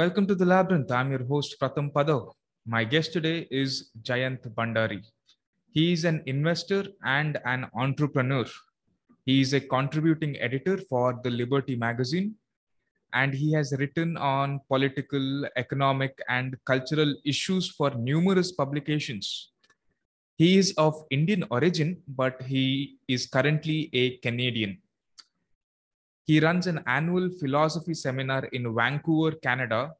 Welcome to the Labyrinth. I'm your host, Pratham Padav. My guest today is Jayant Bhandari. He is an investor and an entrepreneur. He is a contributing editor for the Liberty magazine, and he has written on political, economic, and cultural issues for numerous publications. He is of Indian origin, but he is currently a Canadian. He runs an annual philosophy seminar in Vancouver, Canada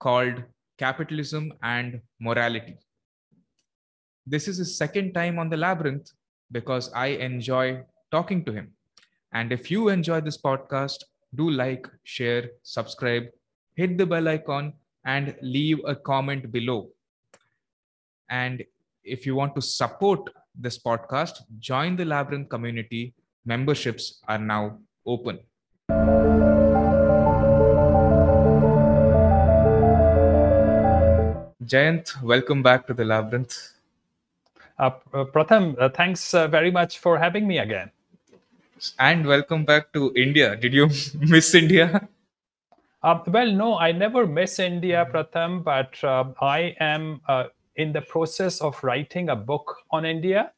called Capitalism and Morality. This is his second time on the labyrinth because I enjoy talking to him. And if you enjoy this podcast, do like, share, subscribe, hit the bell icon, and leave a comment below. And if you want to support this podcast, join the Labyrinth community. Memberships are now open. Jayant, welcome back to the Labyrinth. Uh, uh, Pratham, uh, thanks uh, very much for having me again. And welcome back to India. Did you miss India? Uh, well, no, I never miss India, Pratham, but uh, I am uh, in the process of writing a book on India.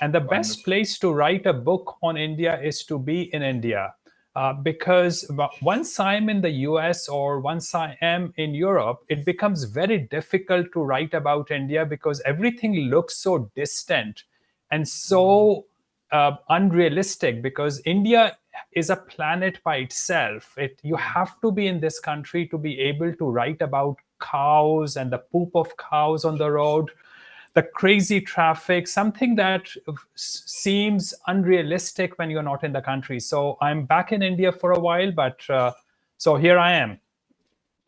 And the best place to write a book on India is to be in India. Uh, because once I'm in the US or once I am in Europe, it becomes very difficult to write about India because everything looks so distant and so uh, unrealistic because India is a planet by itself. It, you have to be in this country to be able to write about cows and the poop of cows on the road, the crazy traffic, something that seems unrealistic when you're not in the country. So I'm back in India for a while, but uh, so here I am.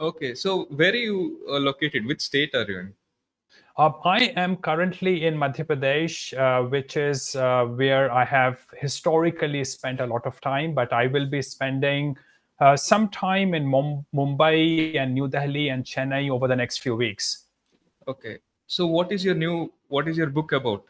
Okay, so where are you uh, located? Which state are you in? Uh, I am currently in Madhya Pradesh, uh, which is uh, where I have historically spent a lot of time, but I will be spending uh, some time in Mum- Mumbai and New Delhi and Chennai over the next few weeks. Okay, so what is your new? What is your book about?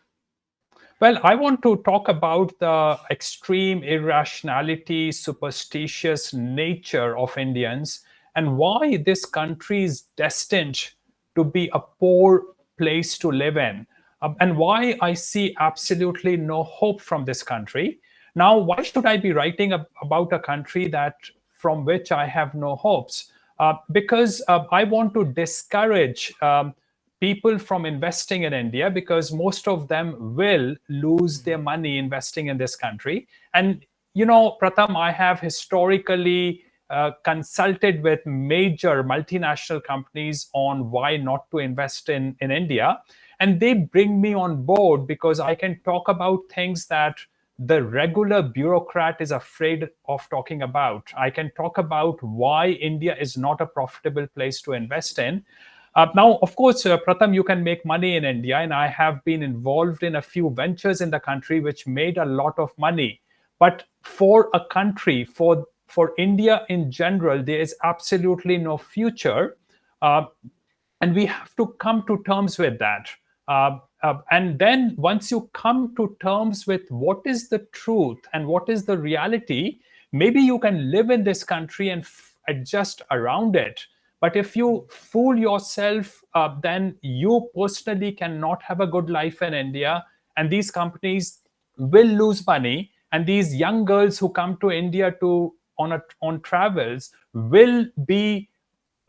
Well, I want to talk about the extreme irrationality, superstitious nature of Indians and why this country is destined to be a poor place to live in, um, and why I see absolutely no hope from this country. Now, why should I be writing ab- about a country that from which I have no hopes? Uh, because uh, I want to discourage um, people from investing in India because most of them will lose their money investing in this country. And, you know, Pratham, I have historically uh, consulted with major multinational companies on why not to invest in, in India. And they bring me on board because I can talk about things that the regular bureaucrat is afraid of talking about. I can talk about why India is not a profitable place to invest in. Uh, now, of course, uh, Pratham, you can make money in India, and I have been involved in a few ventures in the country which made a lot of money. But for a country, for for India in general, there is absolutely no future, uh, and we have to come to terms with that. Uh, uh, and then once you come to terms with what is the truth and what is the reality, maybe you can live in this country and f- adjust around it. But if you fool yourself, uh, then you personally cannot have a good life in India. And these companies will lose money. And these young girls who come to India to on a, on travels will be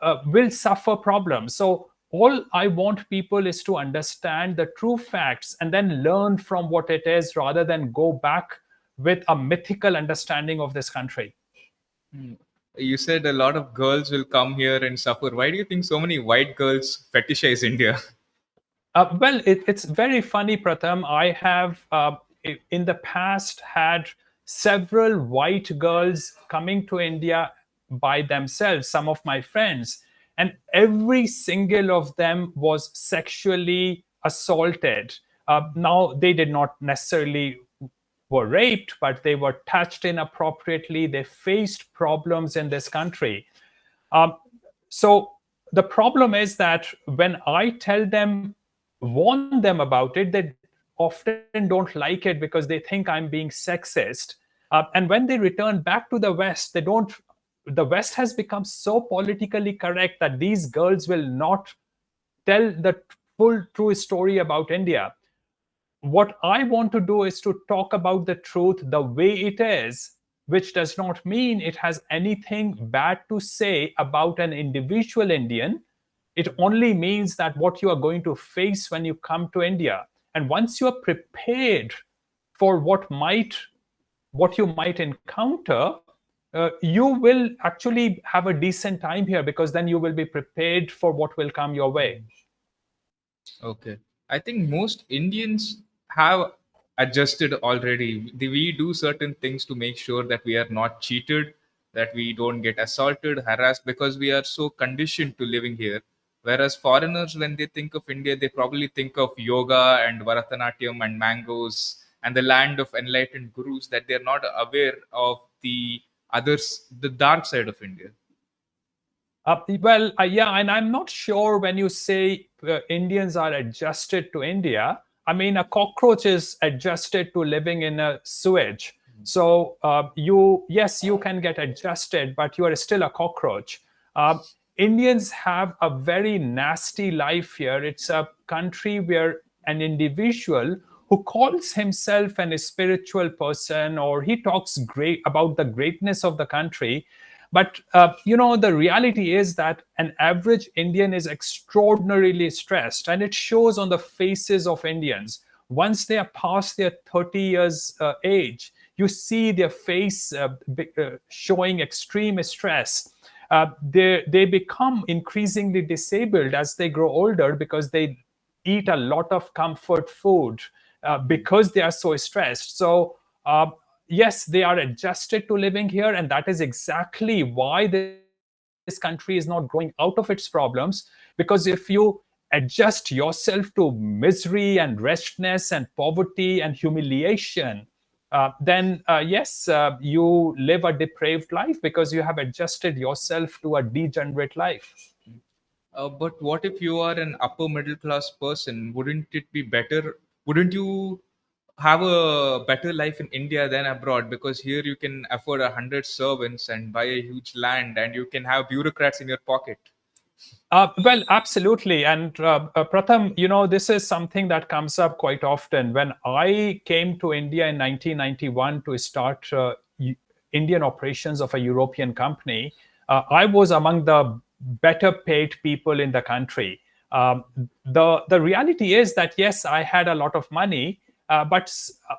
uh, will suffer problems. So all I want people is to understand the true facts and then learn from what it is rather than go back with a mythical understanding of this country. You said a lot of girls will come here and suffer. Why do you think so many white girls fetishize India? Uh, well, it, it's very funny, Pratham. I have uh, in the past had several white girls coming to India by themselves, some of my friends, and every single of them was sexually assaulted. Uh, now, they did not necessarily were raped, but they were touched inappropriately. They faced problems in this country. Um, so the problem is that when I tell them, warn them about it, they often don't like it because they think I'm being sexist. Uh, and when they return back to the West, they don't the West has become so politically correct that these girls will not tell the full true story about India. What I want to do is to talk about the truth the way it is, which does not mean it has anything bad to say about an individual Indian. It only means that what you are going to face when you come to India. And once you are prepared for what might what you might encounter, uh, you will actually have a decent time here because then you will be prepared for what will come your way. Okay. I think most Indians have adjusted already. We do certain things to make sure that we are not cheated, that we don't get assaulted, harassed, because we are so conditioned to living here. Whereas foreigners, when they think of India, they probably think of yoga and Bharatanatyam and mangoes and the land of enlightened gurus, that they're not aware of the others, the dark side of India. Uh, well, uh, yeah, and I'm not sure when you say uh, Indians are adjusted to India. I mean, a cockroach is adjusted to living in a sewage. Mm-hmm. So uh, you, yes, you can get adjusted, but you are still a cockroach. Uh, Indians have a very nasty life here. It's a country where an individual who calls himself an spiritual person or he talks great about the greatness of the country but uh, you know, the reality is that an average Indian is extraordinarily stressed, and it shows on the faces of Indians. Once they are past their 30 years uh, age, you see their face uh, uh showing extreme stress. Uh, they, they become increasingly disabled as they grow older because they eat a lot of comfort food uh, because they are so stressed. So uh, yes, they are adjusted to living here, and that is exactly why this country is not growing out of its problems. Because if you adjust yourself to misery and wretchedness and poverty and humiliation, uh, then uh, yes, uh, you live a depraved life because you have adjusted yourself to a degenerate life. Uh, but what if you are an upper middle class person? Wouldn't it be better? Wouldn't you have a better life in India than abroad because here you can afford a hundred servants and buy a huge land and you can have bureaucrats in your pocket. Uh, well, absolutely. And uh, uh, Pratham, you know, this is something that comes up quite often. When I came to India in 1991 to start uh, Indian operations of a European company, uh, I was among the better paid people in the country. Um, the the reality is that yes, I had a lot of money, uh, but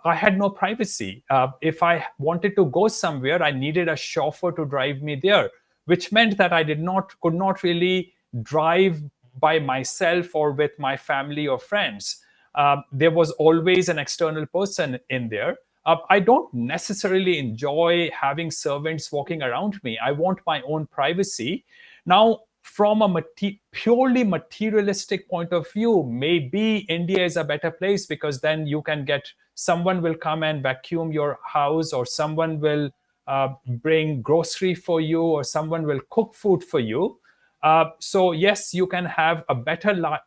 I had no privacy. Uh, if I wanted to go somewhere, I needed a chauffeur to drive me there, which meant that I did not could not really drive by myself or with my family or friends. Uh, there was always an external person in there. Uh, I don't necessarily enjoy having servants walking around me. I want my own privacy. Now, from a mate- purely materialistic point of view, maybe India is a better place because then you can get someone will come and vacuum your house, or someone will uh, bring grocery for you, or someone will cook food for you. Uh, so yes, you can have a better life.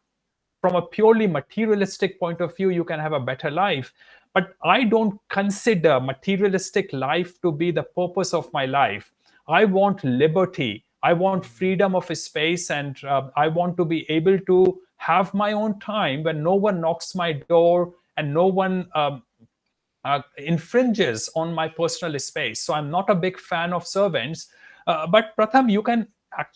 From a purely materialistic point of view, you can have a better life. But I don't consider materialistic life to be the purpose of my life. I want liberty. I want freedom of space and uh, I want to be able to have my own time when no one knocks my door and no one um, uh, infringes on my personal space. So I'm not a big fan of servants. Uh, but Pratham, you can.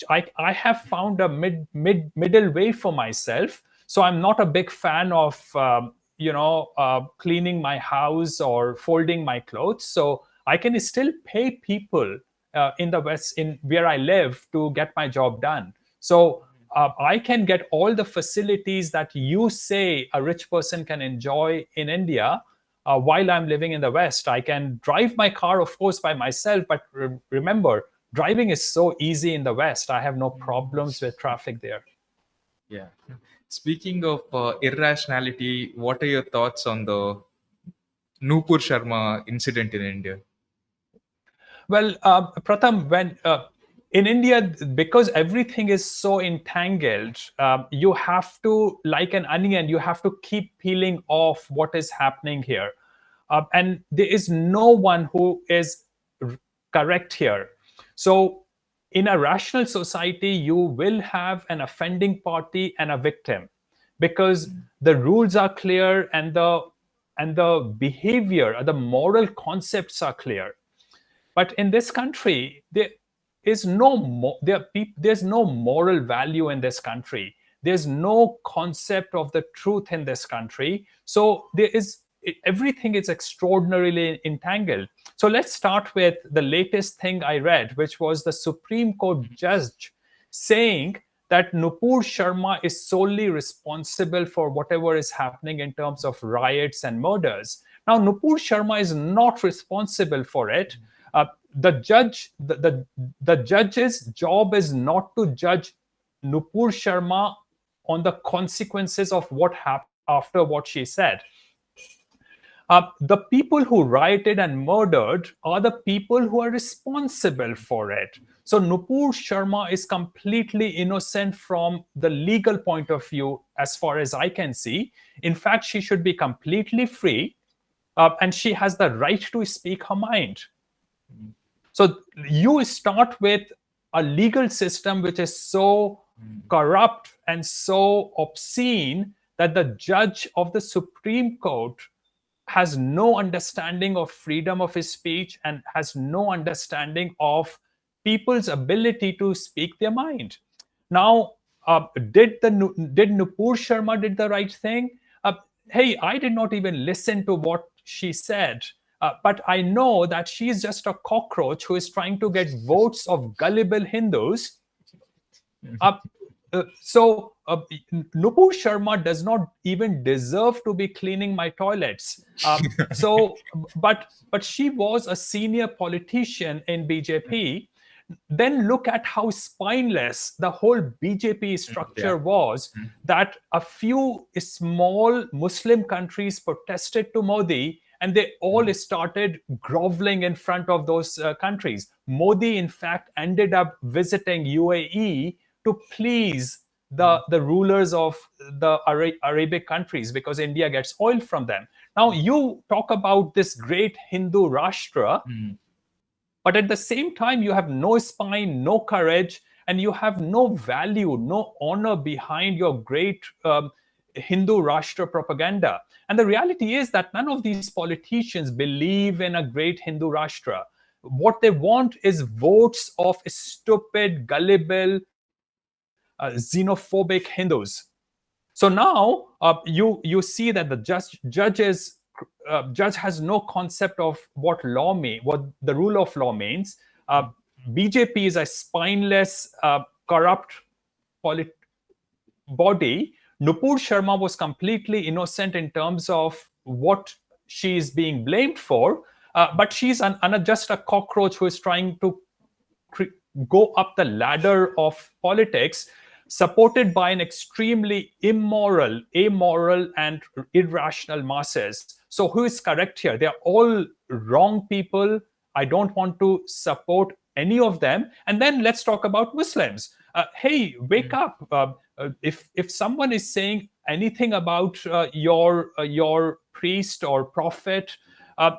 I, I have found a mid mid middle way for myself. So I'm not a big fan of um, you know uh, cleaning my house or folding my clothes. So I can still pay people uh, in the west in where i live to get my job done. So uh, i can get all the facilities that you say a rich person can enjoy in india uh, while i'm living in the west. I can drive my car of course by myself but re- remember driving is so easy in the west. I have no problems with traffic there. Yeah. Speaking of uh, irrationality what are your thoughts on the nupur sharma incident in india well, uh, Pratham, when uh, in India, because everything is so entangled, uh, you have to, like an onion, you have to keep peeling off what is happening here. Uh, and there is no one who is correct here. So in a rational society, you will have an offending party and a victim because the rules are clear and the and the behavior the moral concepts are clear but in this country there is no there pe- there's no moral value in this country there's no concept of the truth in this country so there is everything is extraordinarily entangled so let's start with the latest thing i read which was the supreme court judge saying that Nupur Sharma is solely responsible for whatever is happening in terms of riots and murders. Now, Nupur Sharma is not responsible for it. Uh, the judge, the, the, the judge's job is not to judge Nupur Sharma on the consequences of what happened after what she said. Uh, the people who rioted and murdered are the people who are responsible for it. So Nupur Sharma is completely innocent from the legal point of view, as far as I can see. In fact, she should be completely free, uh, and she has the right to speak her mind. So you start with a legal system which is so corrupt and so obscene that the judge of the Supreme Court has no understanding of freedom of his speech and has no understanding of people's ability to speak their mind. Now, uh, did the did Nupur Sharma did the right thing? Uh, hey, I did not even listen to what she said, uh, but I know that she is just a cockroach who is trying to get votes of gullible Hindus. Uh, uh, so uh, Nupur Sharma does not even deserve to be cleaning my toilets. Um, so, but but she was a senior politician in BJP. Then look at how spineless the whole BJP structure Yeah. was. That a few small Muslim countries protested to Modi, and they all started groveling in front of those uh, countries. Modi, in fact, ended up visiting UAE to please the, the rulers of the Ara- Arabic countries because India gets oil from them. Now, you talk about this great Hindu Rashtra, but at the same time, you have no spine, no courage, and you have no value, no honor behind your great um, Hindu Rashtra propaganda. And the reality is that none of these politicians believe in a great Hindu Rashtra. What they want is votes of stupid, gullible, uh, xenophobic Hindus. So now uh, you you see that the judge judges uh, judge has no concept of what law mean, what the rule of law means. Uh, BJP is a spineless, uh, corrupt polit- body. Nupur Sharma was completely innocent in terms of what she is being blamed for, uh, but she's an, an, just a cockroach who is trying to go up the ladder of politics supported by an extremely immoral, amoral, and irrational masses. So, who is correct here? They're all wrong people. I don't want to support any of them. And then let's talk about Muslims. Uh, hey, wake up! Uh, uh, if if someone is saying anything about uh, your uh, your priest or prophet, uh,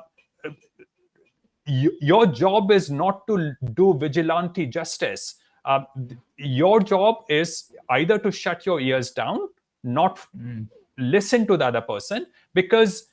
your job is not to do vigilante justice. Uh, your job is either to shut your ears down, not listen to the other person, because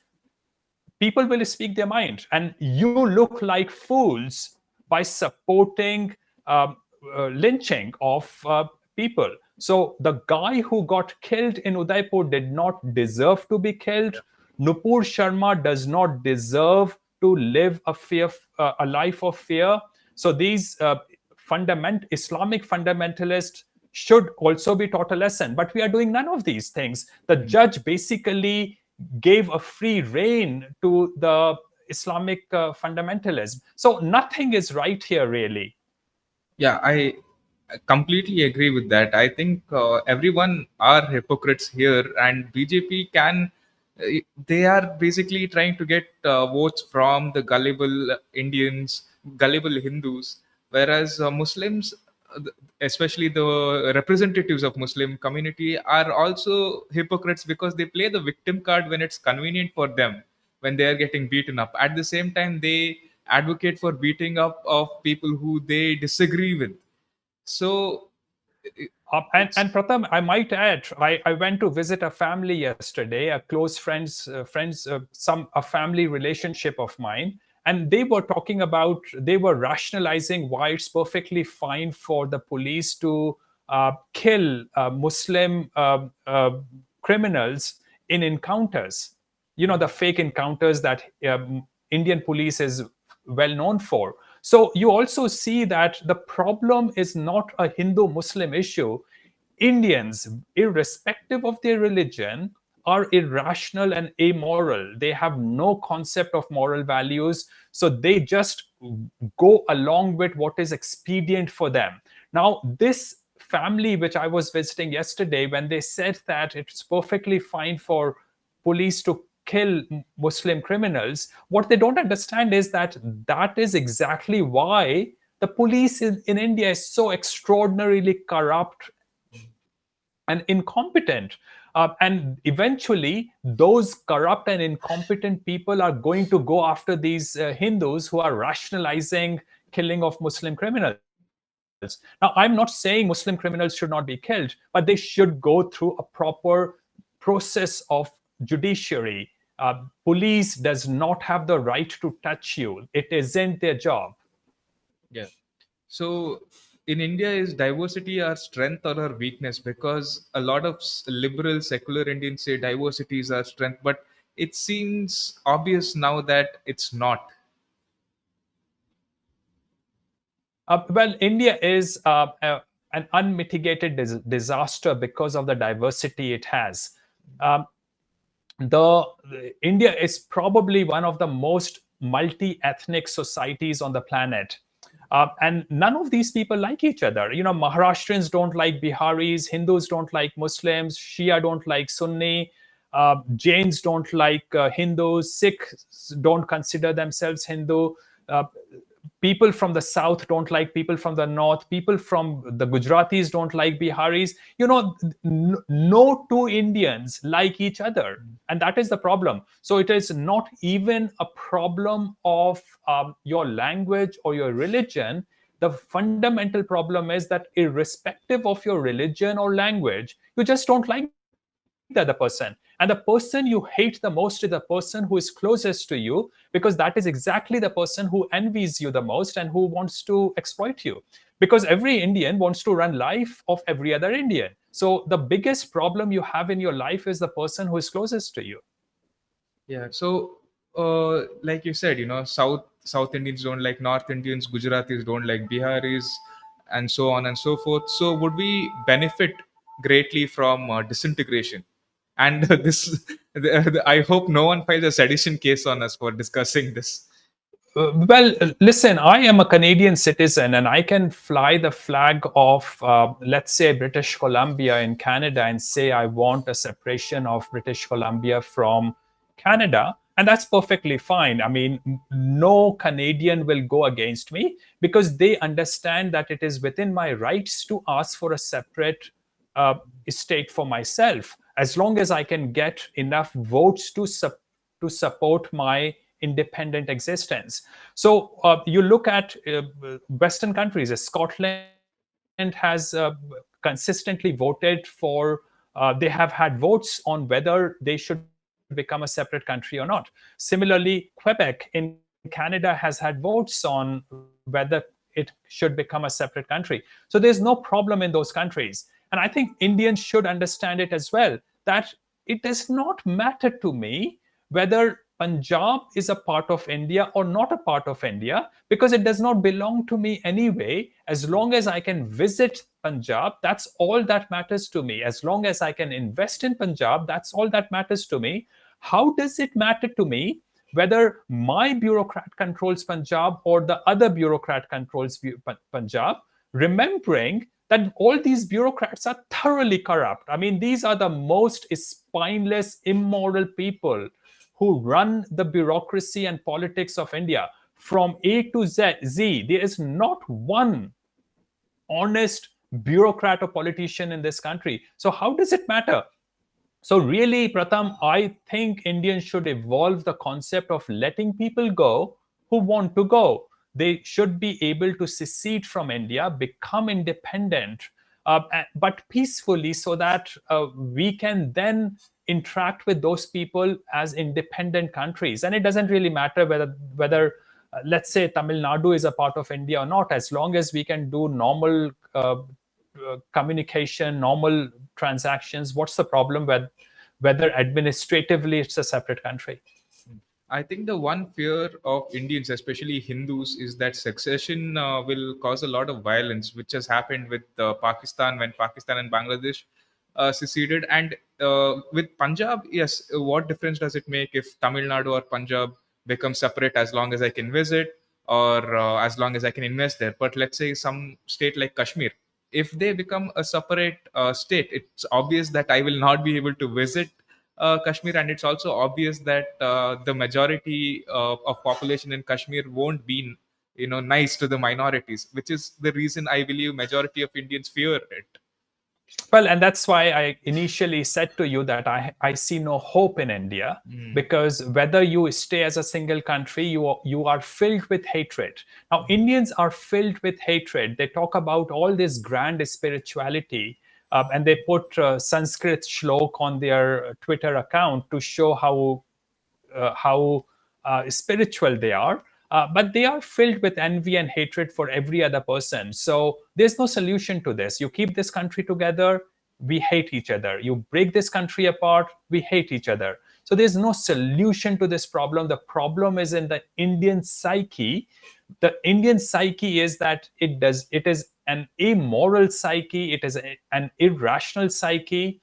people will speak their mind, and you look like fools by supporting um, uh, lynching of uh, people. So the guy who got killed in Udaipur did not deserve to be killed. Nupur Sharma does not deserve to live a fear, uh, a life of fear. So these uh, fundament Islamic fundamentalists should also be taught a lesson. But we are doing none of these things. The judge basically gave a free rein to the Islamic uh, fundamentalism. So nothing is right here, really. Yeah, I completely agree with that. I think uh, everyone are hypocrites here, and BJP can. uh, They are basically trying to get uh, votes from the gullible Indians, gullible Hindus, whereas uh, Muslims, uh, especially the representatives of Muslim community, are also hypocrites because they play the victim card when it's convenient for them when they are getting beaten up. At the same time, they advocate for beating up of people who they disagree with So, uh, and, and Pratham, I might add, I, I went to visit a family yesterday, a close friends, uh, friends, uh, some a family relationship of mine, and they were talking about, they were rationalizing why it's perfectly fine for the police to uh, kill uh, Muslim uh, criminals in encounters. You know, the fake encounters that um, Indian police is well known for. So you also see that the problem is not a Hindu Muslim issue. Indians, irrespective of their religion, are irrational and amoral. They have no concept of moral values. So they just go along with what is expedient for them. Now, this family, which I was visiting yesterday, when they said that it's perfectly fine for police to kill Muslim criminals, what they don't understand is that that is exactly why the police in, in India is so extraordinarily corrupt and incompetent. Uh, and eventually, those corrupt and incompetent people are going to go after these uh, Hindus who are rationalizing killing of Muslim criminals. Now, I'm not saying Muslim criminals should not be killed, but they should go through a proper process of judiciary uh, police does not have the right to touch you. It isn't their job. Yeah. So in india is diversity our strength or our weakness? Because a lot of liberal secular indians say diversity is our strength but it seems obvious now that it's not. Uh, well india is uh, uh, an unmitigated dis- disaster because of the diversity it has. Um, the, the India is probably one of the most multi-ethnic societies on the planet. Uh, and none of these people like each other. You know, Maharashtrians don't like Biharis, Hindus don't like Muslims, Shia don't like Sunni, uh, Jains don't like uh, Hindus, Sikhs don't consider themselves Hindu. People from the south don't like people from the north. People from the gujaratis don't like biharis. You know no two indians like each other. And that is the problem. So it is not even a problem of um, your language or your religion. The fundamental problem is that irrespective of your religion or language you just don't like the other person and the person you hate the most is the person who is closest to you, because that is exactly the person who envies you the most and who wants to exploit you. Because every Indian wants to run life of every other Indian. So the biggest problem you have in your life is the person who is closest to you. Yeah. So, uh, like you said, you know, South South Indians don't like North Indians, Gujaratis don't like Biharis, and so on and so forth. So, would we benefit greatly from uh, disintegration? And this i hope no one files a sedition case on us for discussing this. Uh, well listen i am a canadian citizen and i can fly the flag of uh, let's say british columbia in canada and say i want a separation of british columbia from canada and that's perfectly fine. I mean no canadian will go against me because they understand that it is within my rights to ask for a separate uh, state for myself as long as I can get enough votes to, su- to support my independent existence. So uh, you look at uh, Western countries, Scotland has uh, consistently voted for, uh, they have had votes on whether they should become a separate country or not. Similarly, Quebec in Canada has had votes on whether it should become a separate country. So there's no problem in those countries. And I think Indians should understand it as well that it does not matter to me whether Punjab is a part of India or not a part of India because it does not belong to me anyway. As long as I can visit Punjab, that's all that matters to me. As long as I can invest in Punjab, that's all that matters to me. How does it matter to me whether my bureaucrat controls Punjab or the other bureaucrat controls Punjab? Remembering that all these bureaucrats are thoroughly corrupt. I mean, these are the most spineless, immoral people who run the bureaucracy and politics of India from A to Z. Z there is not one honest bureaucrat or politician in this country. So, how does it matter? So, really, Pratham, I think Indians should evolve the concept of letting people go who want to go they should be able to secede from India, become independent, uh, but peacefully, so that uh, we can then interact with those people as independent countries. And it doesn't really matter whether whether uh, let's say Tamil Nadu is a part of India or not, as long as we can do normal uh, uh, communication, normal transactions. What's the problem with whether administratively it's a separate country? I think the one fear of Indians, especially Hindus, is that succession uh, will cause a lot of violence, which has happened with uh, Pakistan when Pakistan and Bangladesh uh, seceded. And uh, with Punjab, yes, what difference does it make if Tamil Nadu or Punjab become separate as long as I can visit or uh, as long as I can invest there? But let's say some state like Kashmir, if they become a separate uh, state, it's obvious that I will not be able to visit Kashmir, and it's also obvious that uh, the majority uh, of population in Kashmir won't be, you know, nice to the minorities, which is the reason I believe majority of Indians fear it. Well, and that's why I initially said to you that I, I see no hope in India mm. because whether you stay as a single country, you are, you are filled with hatred. Now, Indians are filled with hatred. They talk about all this grand spirituality, um, and they put uh, Sanskrit shlok on their Twitter account to show how uh, how uh, spiritual they are. Uh, but they are filled with envy and hatred for every other person. So there's no solution to this. You keep this country together, we hate each other. You break this country apart, we hate each other. So there's no solution to this problem. The problem is in the Indian psyche. The Indian psyche is that it does it is an immoral psyche, it is a, an irrational psyche,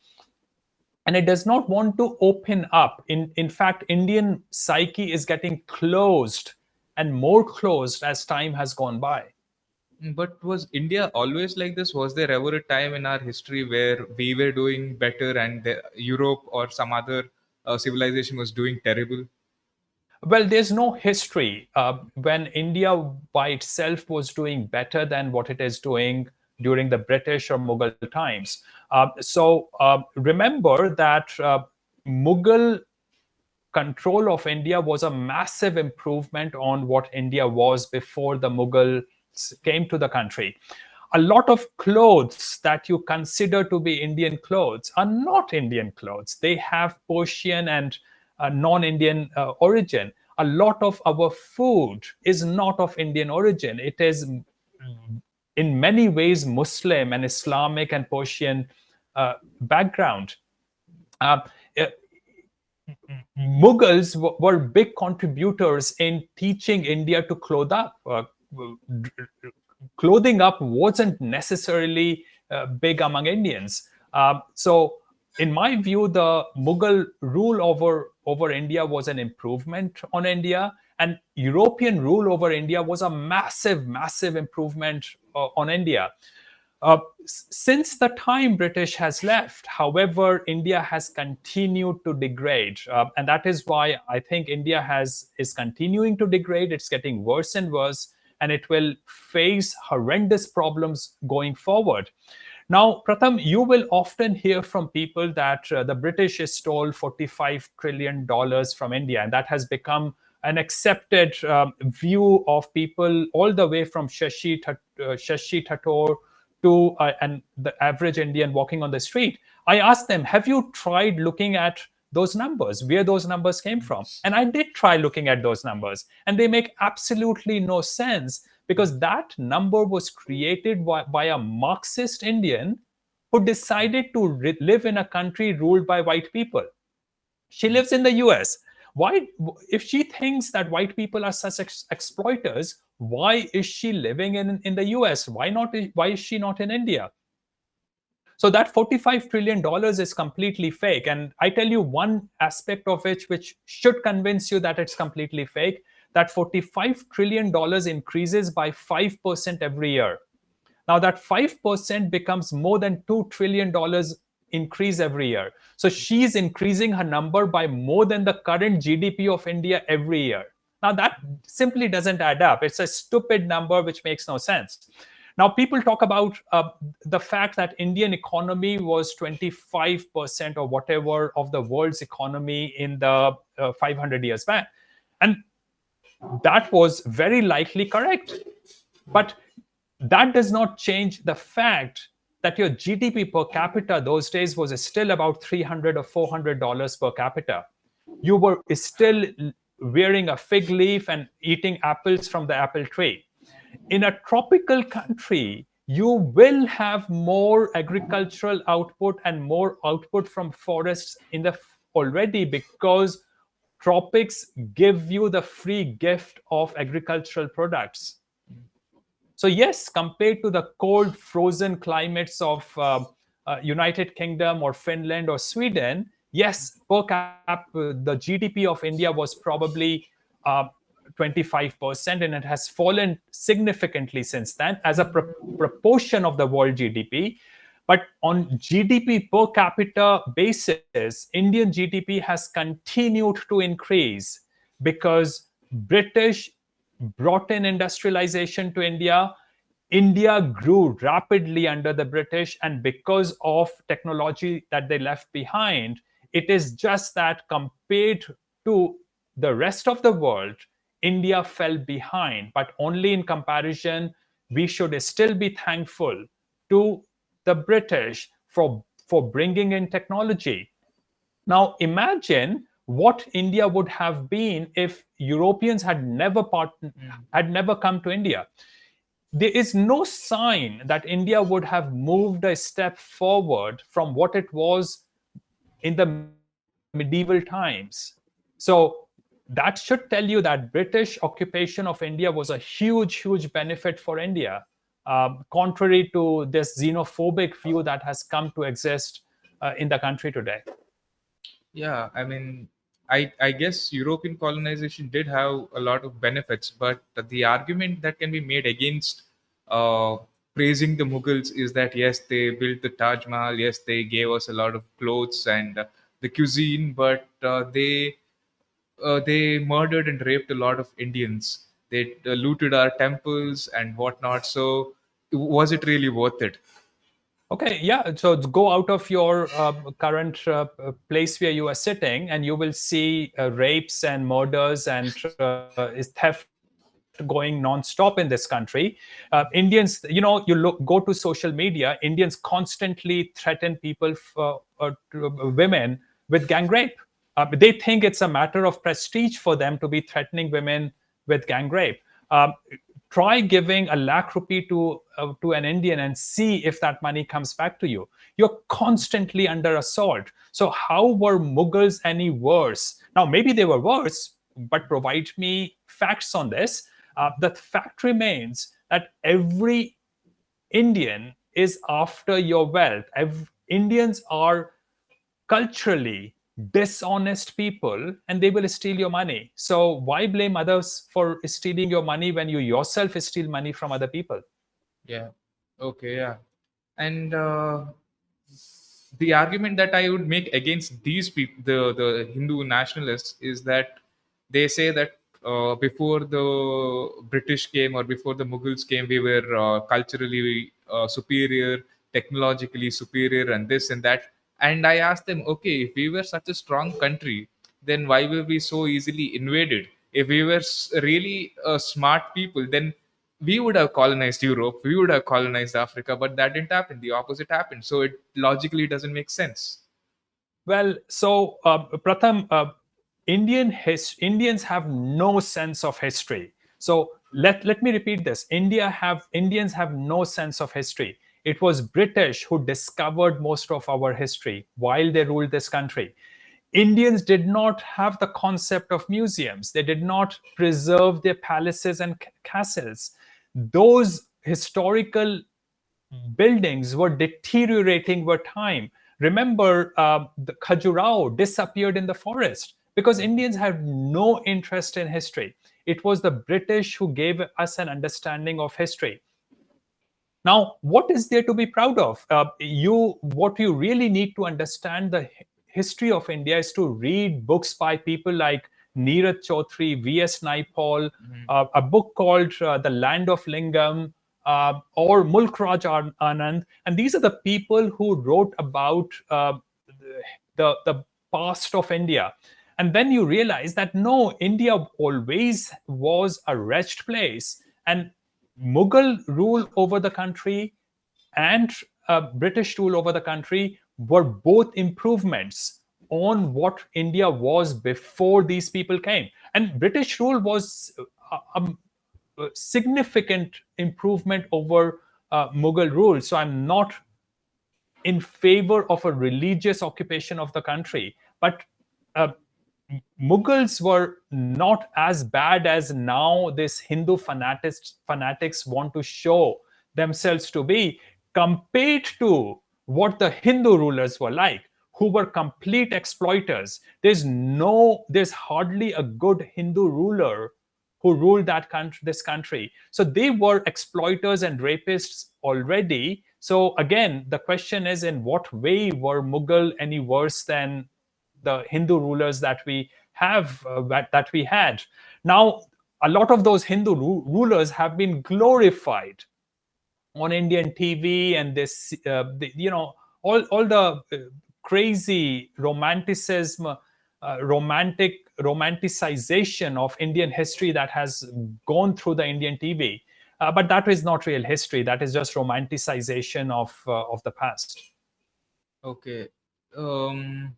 and it does not want to open up. In, in fact, Indian psyche is getting closed and more closed as time has gone by. But was India always like this? Was there ever a time in our history where we were doing better and the, Europe or some other uh, civilization was doing terrible? Well, there's no history uh, when India by itself was doing better than what it is doing during the British or Mughal times. Uh, so uh, remember that uh, Mughal control of India was a massive improvement on what India was before the Mughals came to the country. A lot of clothes that you consider to be Indian clothes are not Indian clothes. They have Persian and uh, non-Indian uh, origin. A lot of our food is not of Indian origin. It is in many ways Muslim and Islamic and Persian uh, background. Uh, uh, Mughals were big contributors in teaching India to clothe up. Uh, clothing up wasn't necessarily big among Indians. so in my view, the Mughal rule over, over India was an improvement on India, and European rule over India was a massive, massive improvement uh, on India. Uh, since the time British has left, however, India has continued to degrade, uh, and that is why I think India has is continuing to degrade. It's getting worse and worse, and it will face horrendous problems going forward. Now, Pratham, you will often hear from people that uh, the British stole $45 trillion from India, and that has become an accepted um, view of people all the way from Shashi, Th- uh, Shashi Tharoor to uh, and the average Indian walking on the street. I asked them, have you tried looking at those numbers, where those numbers came from? And I did try looking at those numbers, and they make absolutely no sense because that number was created by, by a Marxist Indian who decided to re- live in a country ruled by white people. She lives in the US. Why, if she thinks that white people are such ex- exploiters, why is she living in, in the US? Why not? Why is she not in India? So that 45 trillion dollars is completely fake. And I tell you one aspect of it which should convince you that it's completely fake that 45 trillion dollars increases by 5% every year. Now that 5% becomes more than 2 trillion dollars increase every year. So she's increasing her number by more than the current gdp of india every year. Now that simply doesn't add up. It's a stupid number which makes no sense. Now people talk about uh, the fact that indian economy was 25% or whatever of the world's economy in the uh, 500 years back. And that was very likely correct. But that does not change the fact that your GDP per capita those days was still about 300 or 400 dollars per capita. You were still wearing a fig leaf and eating apples from the apple tree. In a tropical country, you will have more agricultural output and more output from forests in the already because tropics give you the free gift of agricultural products. So yes compared to the cold frozen climates of uh, uh, united kingdom or finland or sweden yes per cap the gdp of india was probably uh, 25% and it has fallen significantly since then as a pro- proportion of the world gdp but on GDP per capita basis, Indian GDP has continued to increase because British brought in industrialization to India. India grew rapidly under the British, and because of technology that they left behind, it is just that compared to the rest of the world, India fell behind. But only in comparison, we should still be thankful to the British for, for bringing in technology. Now, imagine what India would have been if Europeans had never part- mm. had never come to India. There is no sign that India would have moved a step forward from what it was in the medieval times. So that should tell you that British occupation of India was a huge, huge benefit for India um, contrary to this xenophobic view that has come to exist uh, in the country today. Yeah, I mean, I I guess European colonization did have a lot of benefits, but the argument that can be made against uh, praising the Mughals is that yes, they built the Taj Mahal, yes, they gave us a lot of clothes and the cuisine, but uh, they uh, they murdered and raped a lot of Indians. They uh, looted our temples and whatnot. So was it really worth it? Okay, yeah. So go out of your uh, current uh, place where you are sitting, and you will see uh, rapes and murders and uh, theft going non-stop in this country. Uh, Indians, you know, you look go to social media. Indians constantly threaten people, for, uh, women, with gang rape. they think it's a matter of prestige for them to be threatening women with gang rape. Um, try giving a lakh rupee to uh, to an indian and see if that money comes back to you. You're constantly under assault. So how were mughals any worse? Now maybe they were worse but provide me facts on this. Uh, the fact remains that every indian is after your wealth. Indians are culturally dishonest people and they will steal your money. So why blame others for stealing your money when you yourself steal money from other people? Yeah. Okay. Yeah. And uh, the argument that I would make against these people, the the Hindu nationalists, is that they say that uh, before the British came or before the Mughals came, we were uh, culturally uh, superior, technologically superior, and this and that and i asked them okay if we were such a strong country then why were we so easily invaded? If we were really uh, smart people then we would have colonized europe we would have colonized africa but that didn't happen. The opposite happened. So it logically doesn't make sense. Well so uh, pratham uh, indian his, indians have no sense of history. So let, let me repeat this. India have indians have no sense of history it was British who discovered most of our history while they ruled this country. Indians did not have the concept of museums. They did not preserve their palaces and castles. Those historical buildings were deteriorating with time. Remember, uh, the Khajuraho disappeared in the forest because Indians had no interest in history. It was the British who gave us an understanding of history. Now, what is there to be proud of? Uh, you, what you really need to understand the history of India is to read books by people like Nirad Chaudhuri, V.S. Naipaul, mm-hmm. uh, a book called uh, The Land of Lingam, uh, or Mulk Raj Anand. And these are the people who wrote about uh, the, the past of India. And then you realize that no, India always was a wretched place. And Mughal rule over the country and uh, British rule over the country were both improvements on what India was before these people came. And British rule was a, a, a significant improvement over uh, Mughal rule. So I'm not in favor of a religious occupation of the country. But uh, Mughals were not as bad as now this Hindu fanatics, fanatics want to show themselves to be compared to what the Hindu rulers were like, who were complete exploiters. There's no, there's hardly a good Hindu ruler who ruled that country, this country. So they were exploiters and rapists already. So again, the question is, in what way were Mughal any worse than the Hindu rulers that we have uh, that, that we had? Now, a lot of those Hindu ru- rulers have been glorified on Indian TV, and this, uh, the, you know, all all the uh, crazy romanticism, uh, romantic romanticization of Indian history that has gone through the Indian TV. Uh, but that is not real history. That is just romanticization of uh, of the past. Okay. Um,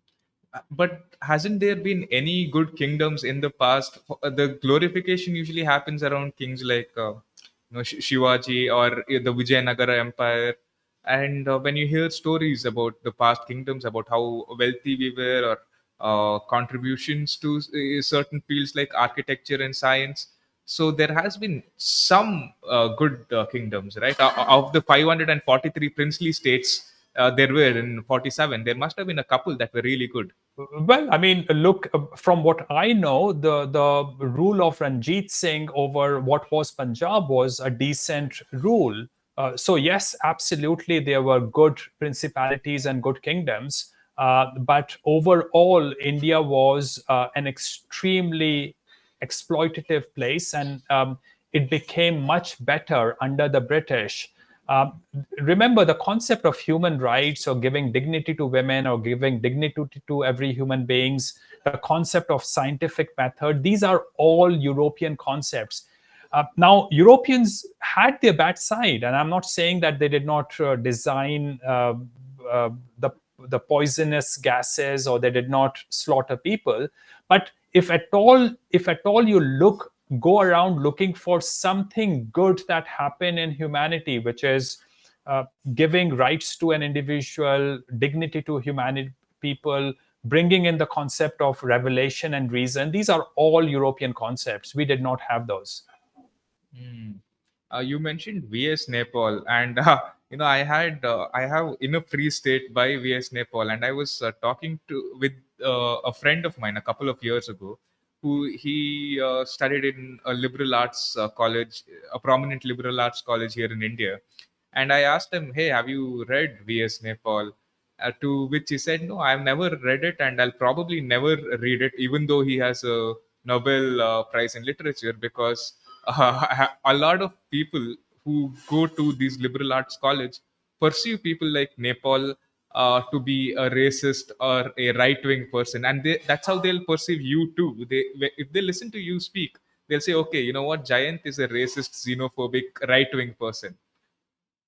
but hasn't there been any good kingdoms in the past? Uh, The glorification usually happens around kings like uh, you know Sh- Shivaji or the Vijayanagara Empire. And uh, when you hear stories about the past kingdoms, about how wealthy we were, or uh, contributions to uh, certain fields like architecture and science, so there has been some uh, good uh, kingdoms, right? Of the 543 princely states uh, there were in 47, there must have been a couple that were really good. Well, I mean, look uh, from what I know, the the rule of Ranjit Singh over what was Punjab was a decent rule. Uh, so yes, absolutely, there were good principalities and good kingdoms, uh, but overall, India was uh, an extremely exploitative place, and um, it became much better under the British. Um, remember the concept of human rights or giving dignity to women or giving dignity to every human beings the concept of scientific method these are all european concepts. Uh, now europeans had their bad side and i'm not saying that they did not uh, design uh, uh, the the poisonous gases or they did not slaughter people but if at all if at all you look go around looking for something good that happened in humanity which is uh, giving rights to an individual dignity to humanity people bringing in the concept of revelation and reason. These are all european concepts. We did not have those. Hmm. Uh, you mentioned VS Naipaul, and uh, you know I had uh, I have in a free state by VS Naipaul, and I was uh, talking to with uh, a friend of mine a couple of years ago, who he uh, studied in a liberal arts uh, college, a prominent liberal arts college here in India, and I asked him, "Hey, have you read VS Naipaul?" Uh, to which he said, "No, I've never read it, and I'll probably never read it, even though he has a Nobel uh, Prize in literature, because uh, a lot of people who go to these liberal arts college pursue people like Naipaul uh, to be a racist or a right wing person, and they, that's how they'll perceive you too. They if they listen to you speak, they'll say, okay, you know what, Jayant is a racist, xenophobic, right wing person.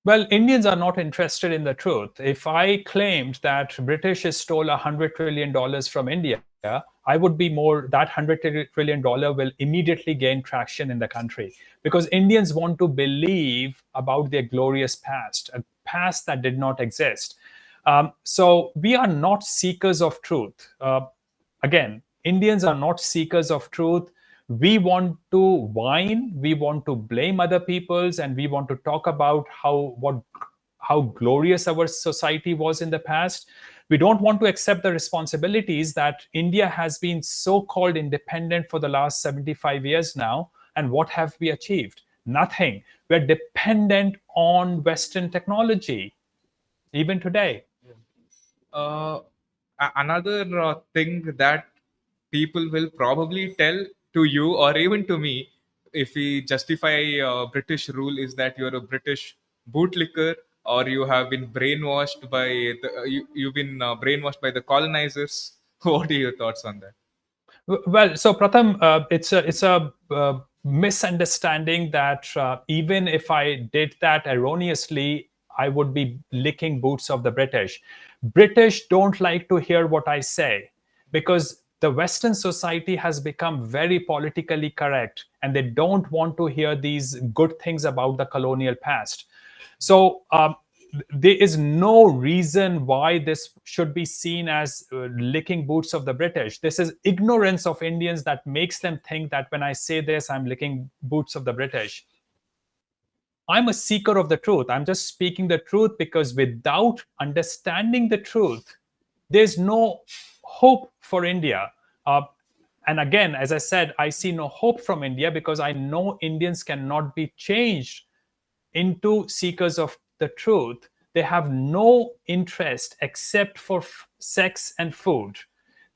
Well, Indians are not interested in the truth. If I claimed that British stole a hundred trillion dollars from India, I would be more that hundred trillion dollar will immediately gain traction in the country because Indians want to believe about their glorious past, a past that did not exist. Um, so we are not seekers of truth. Uh, again, Indians are not seekers of truth. We want to whine we want to blame other peoples and we want to talk about how what how glorious our society was in the past. We don't want to accept the responsibilities that india has been so called independent for the last 75 years now and what have we achieved? Nothing. We're dependent on western technology even today Uh, another uh, thing that people will probably tell to you or even to me if we justify uh, British rule is that you're a British bootlicker or you have been brainwashed by the uh, you, you've been uh, brainwashed by the colonizers. What are your thoughts on that? Well, so Pratham, uh, it's a it's a uh, misunderstanding that even if I did that erroneously, I would be licking boots of the British. British don't like to hear what I say because the Western society has become very politically correct and they don't want to hear these good things about the colonial past. So um, there is no reason why this should be seen as uh, licking boots of the British. This is ignorance of Indians that makes them think that when I say this, I'm licking boots of the British. I'm a seeker of the truth. I'm just speaking the truth because without understanding the truth, there's no hope for India. Uh, and again, as I said, I see no hope from India because I know Indians cannot be changed into seekers of the truth. They have no interest except for f- sex and food.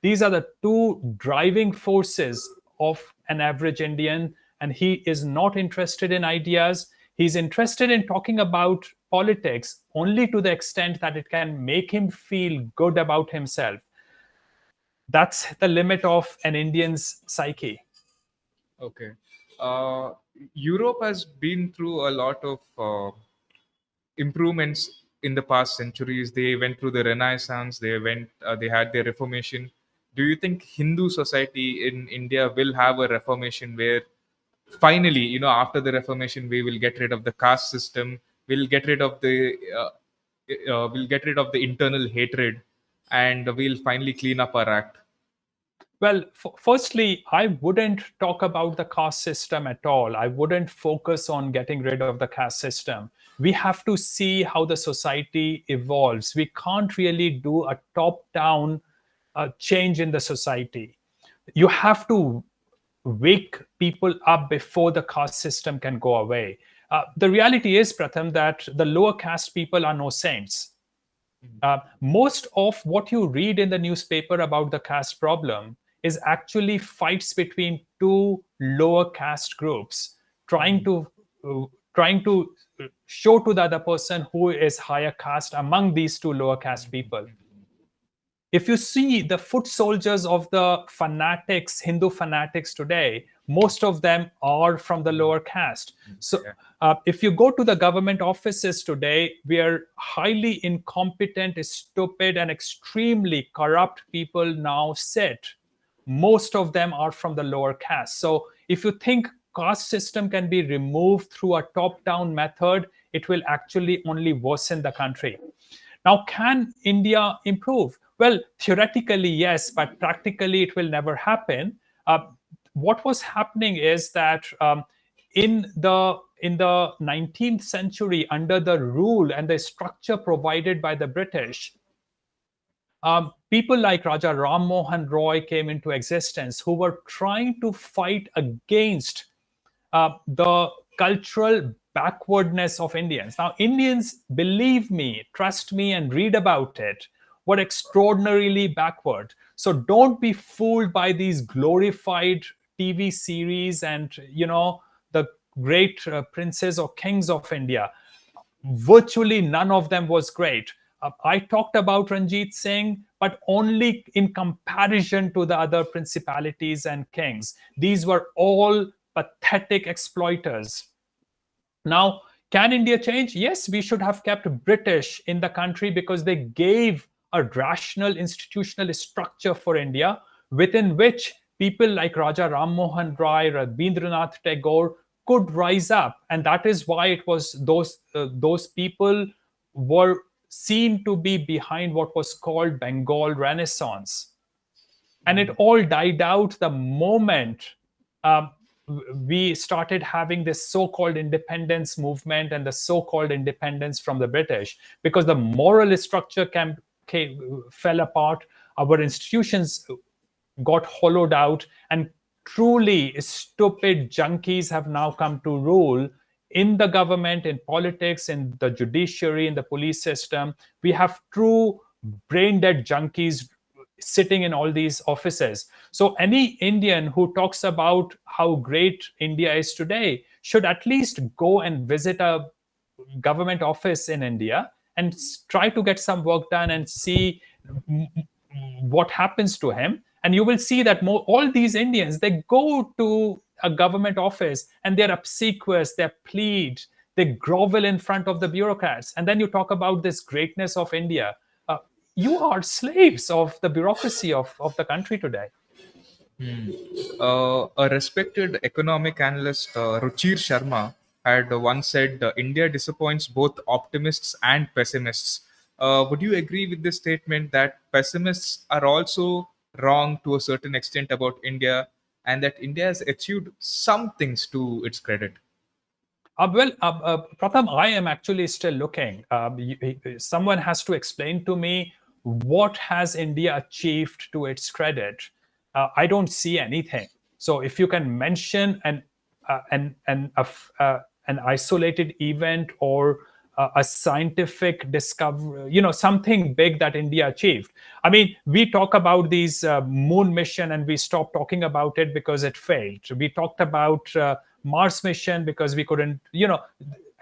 These are the two driving forces of an average Indian, and he is not interested in ideas. He's interested in talking about politics only to the extent that it can make him feel good about himself. That's the limit of an Indian's psyche. Okay. Uh, Europe has been through a lot of uh, improvements in the past centuries. They went through the Renaissance. They went. Uh, they had their Reformation. Do you think Hindu society in India will have a Reformation where finally, you know, after the Reformation, we will get rid of the caste system. We'll get rid of the. Uh, uh, we'll get rid of the internal hatred, and we'll finally clean up our act. Well, f- firstly, I wouldn't talk about the caste system at all. I wouldn't focus on getting rid of the caste system. We have to see how the society evolves. We can't really do a top down uh, change in the society. You have to wake people up before the caste system can go away. Uh, the reality is, Pratham, that the lower caste people are no saints. Uh, most of what you read in the newspaper about the caste problem is actually fights between two lower caste groups trying to uh, trying to show to the other person who is higher caste among these two lower caste people if you see the foot soldiers of the fanatics hindu fanatics today most of them are from the lower caste. So uh, if you go to the government offices today we are highly incompetent stupid and extremely corrupt people now sit. Most of them are from the lower caste. So if you think caste system can be removed through a top down method it will actually only worsen the country. Now can india improve well theoretically yes but practically it will never happen uh, what was happening is that um, in the in the 19th century under the rule and the structure provided by the british um, people like Raja Ram Mohan Roy came into existence who were trying to fight against uh, the cultural backwardness of Indians. Now, Indians, believe me, trust me, and read about it, were extraordinarily backward. So don't be fooled by these glorified TV series and, you know, the great uh, princes or kings of India virtually none of them was great. Uh, I talked about Ranjit Singh, but only in comparison to the other principalities and kings. These were all pathetic exploiters. Now, can India change? Yes, we should have kept British in the country because they gave a rational institutional structure for India within which people like Raja Ram Mohan Rai, Rabindranath Tagore could rise up, and that is why it was those uh, those people were seen to be behind what was called Bengal Renaissance, and it all died out the moment um, we started having this so-called independence movement and the so-called independence from the British, because the moral structure came, came, fell apart. Our institutions got hollowed out and truly stupid junkies have now come to rule in the government in politics in the judiciary in the police system. We have true brain dead junkies sitting in all these offices. So any indian who talks about how great india is today should at least go and visit a government office in india and try to get some work done and see what happens to him and you will see that more, all these Indians they go to a government office and they're obsequious, they plead, they grovel in front of the bureaucrats, and then you talk about this greatness of India. Uh, you are slaves of the bureaucracy of, of the country today. Hmm. Uh, a respected economic analyst, uh, Ruchir Sharma, had once said uh, India disappoints both optimists and pessimists. Uh, would you agree with this statement that pessimists are also wrong to a certain extent about India and that India has achieved some things to its credit? Uh, well, uh, uh, Pratham, I am actually still looking. You, someone has to explain to me what has India achieved to its credit. Uh, I don't see anything. So, if you can mention an uh, an an uh, an isolated event or a scientific discovery, you know, something big that India achieved. I mean, we talk about these uh, moon mission and we stop talking about it because it failed. We talked about uh, Mars mission because we couldn't, you know,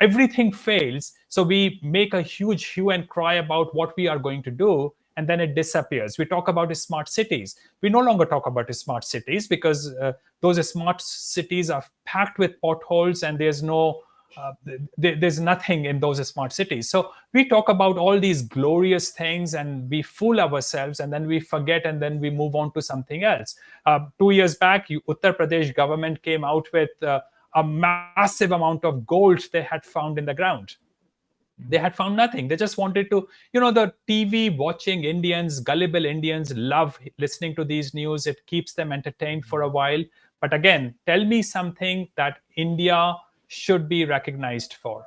everything fails. So we make a huge hue and cry about what we are going to do, and then it disappears. We talk about smart cities. We no longer talk about smart cities because uh, those smart cities are packed with potholes and there's no uh, there's nothing in those smart cities. So we talk about all these glorious things and we fool ourselves and then we forget and then we move on to something else. Uh, two years back, Uttar Pradesh government came out with uh, a massive amount of gold they had found in the ground. They had found nothing. They just wanted to, you know, the TV watching Indians, gullible Indians love listening to these news. It keeps them entertained for a while. But again, tell me something that India should be recognized for.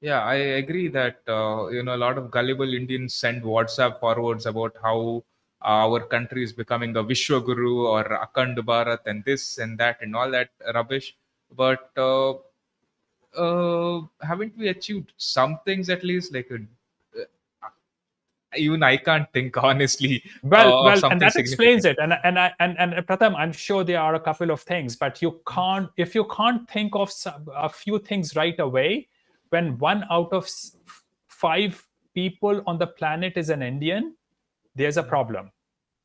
Yeah, I agree that uh, you know a lot of gullible Indians send WhatsApp forwards about how our country is becoming a Vishwaguru or Akhand Bharat and this and that and all that rubbish. But uh, uh, haven't we achieved some things at least? Like a, even I can't think honestly. Well, uh, well, and that explains it. And and I and and Pratham, I'm sure there are a couple of things, but you can't if you can't think of some, a few things right away. When one out of five people on the planet is an Indian, there's a problem.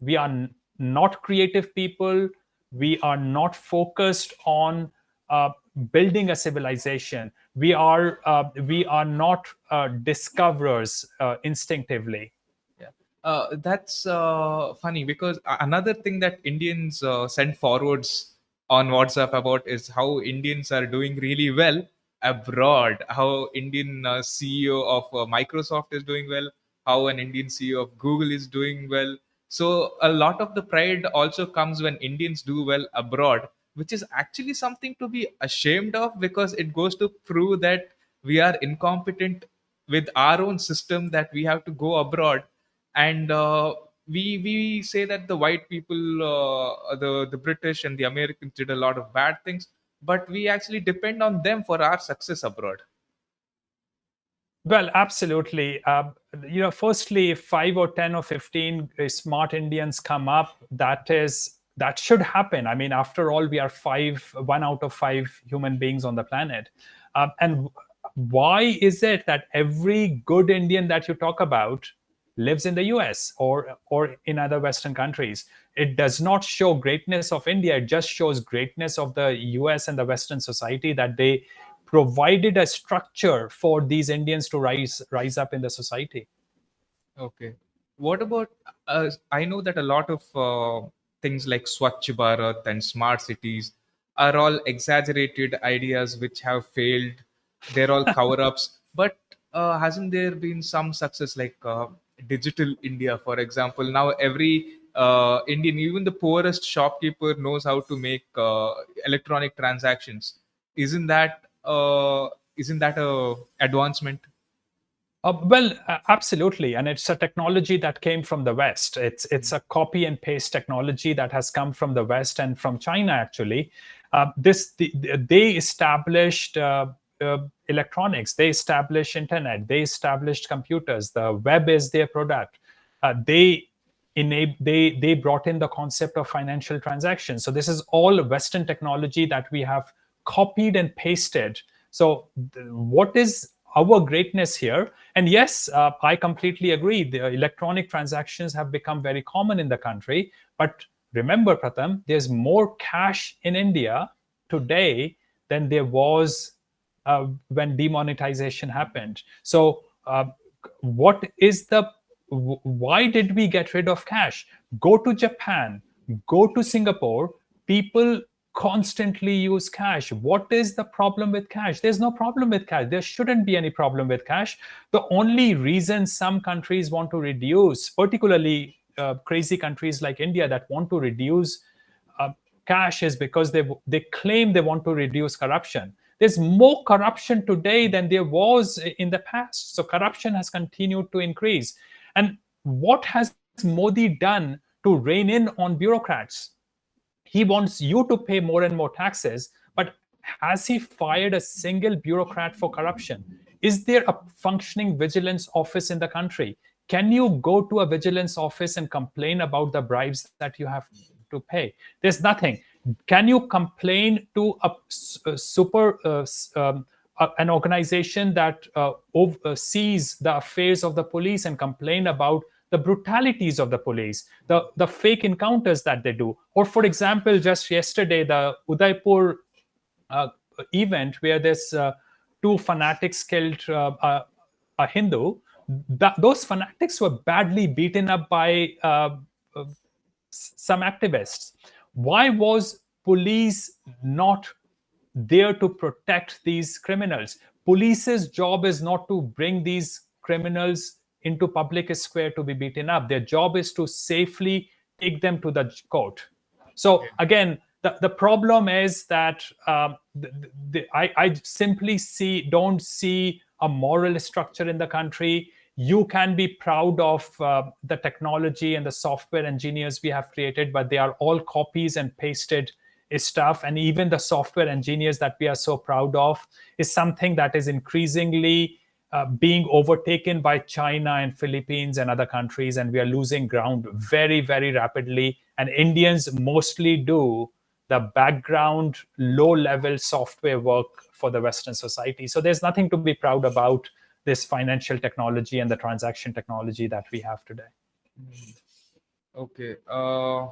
We are not creative people. We are not focused on uh, building a civilization. We are uh, we are not uh, discoverers uh, instinctively uh, that's uh, funny because another thing that Indians send forwards on WhatsApp about is how Indians are doing really well abroad. How Indian CEO of Microsoft is doing well. How an Indian CEO of Google is doing well. So a lot of the pride also comes when Indians do well abroad, which is actually something to be ashamed of because it goes to prove that we are incompetent with our own system that we have to go abroad and uh, we we say that the white people, uh, the the British and the Americans did a lot of bad things, but we actually depend on them for our success abroad. Well, absolutely. Uh, you know, firstly, if five or ten or fifteen uh, smart Indians come up, that is that should happen. I mean, after all, we are five, one out of five human beings on the planet, um, and why is it that every good Indian that you talk about lives in the US or or in other Western countries. It does not show greatness of India. It just shows greatness of the US and the Western society that they provided a structure for these Indians to rise rise up in the society. Okay. What about? Uh, I know that a lot of uh, things like Swachh Bharat and smart cities are all exaggerated ideas which have failed. They're all cover ups. but uh, hasn't there been some success like uh, digital India, for example. Now every uh, Indian, even the poorest shopkeeper, knows how to make uh, electronic transactions. Isn't that uh, isn't that a advancement? Uh, well, absolutely, and it's a technology that came from the West. It's it's a copy and paste technology that has come from the West and from China. Actually, uh, this the, they established uh, uh, electronics. They established internet. They established computers. The web is their product. Uh, they enable they they brought in the concept of financial transactions. So this is all western technology that we have copied and pasted. So th- what is our greatness here and yes uh, i completely agree the electronic transactions have become very common in the country but remember, Pratham, there's more cash in India today than there was uh, when demonetization happened. So, uh, what is the why did we get rid of cash? Go to Japan, go to Singapore. People constantly use cash. What is the problem with cash? There's no problem with cash. There shouldn't be any problem with cash. The only reason some countries want to reduce, particularly uh, crazy countries like India that want to reduce uh, cash, is because they they claim they want to reduce corruption. There's more corruption today than there was in the past. So corruption has continued to increase. And what has Modi done to rein in on bureaucrats? He wants you to pay more and more taxes but has he fired a single bureaucrat for corruption? Is there a functioning vigilance office in the country? Can you go to a vigilance office and complain about the bribes that you have to pay? There's nothing. Can you complain to a, a super uh, um, an organization that uh, sees the affairs of the police and complain about the brutalities of the police, the, the fake encounters that they do. Or, for example, just yesterday, the Udaipur uh, event where this uh, two fanatics killed uh, a Hindu, those fanatics were badly beaten up by uh, uh, some activists. Why was police not there to protect these criminals? Police's job is not to bring these criminals into public square to be beaten up. Their job is to safely take them to the court. So again, the, the problem is that um, the, the, I, I simply see don't see a moral structure in the country. You can be proud of uh, the technology and the software engineers we have created, but they are all copies and pasted stuff. And even the software engineers that we are so proud of is something that is increasingly uh, being overtaken by China and Philippines and other countries, and we are losing ground very, very rapidly. And Indians mostly do the background, low level software work for the Western society. So there's nothing to be proud about this financial technology and the transaction technology that we have today. Hmm. Okay. Uh,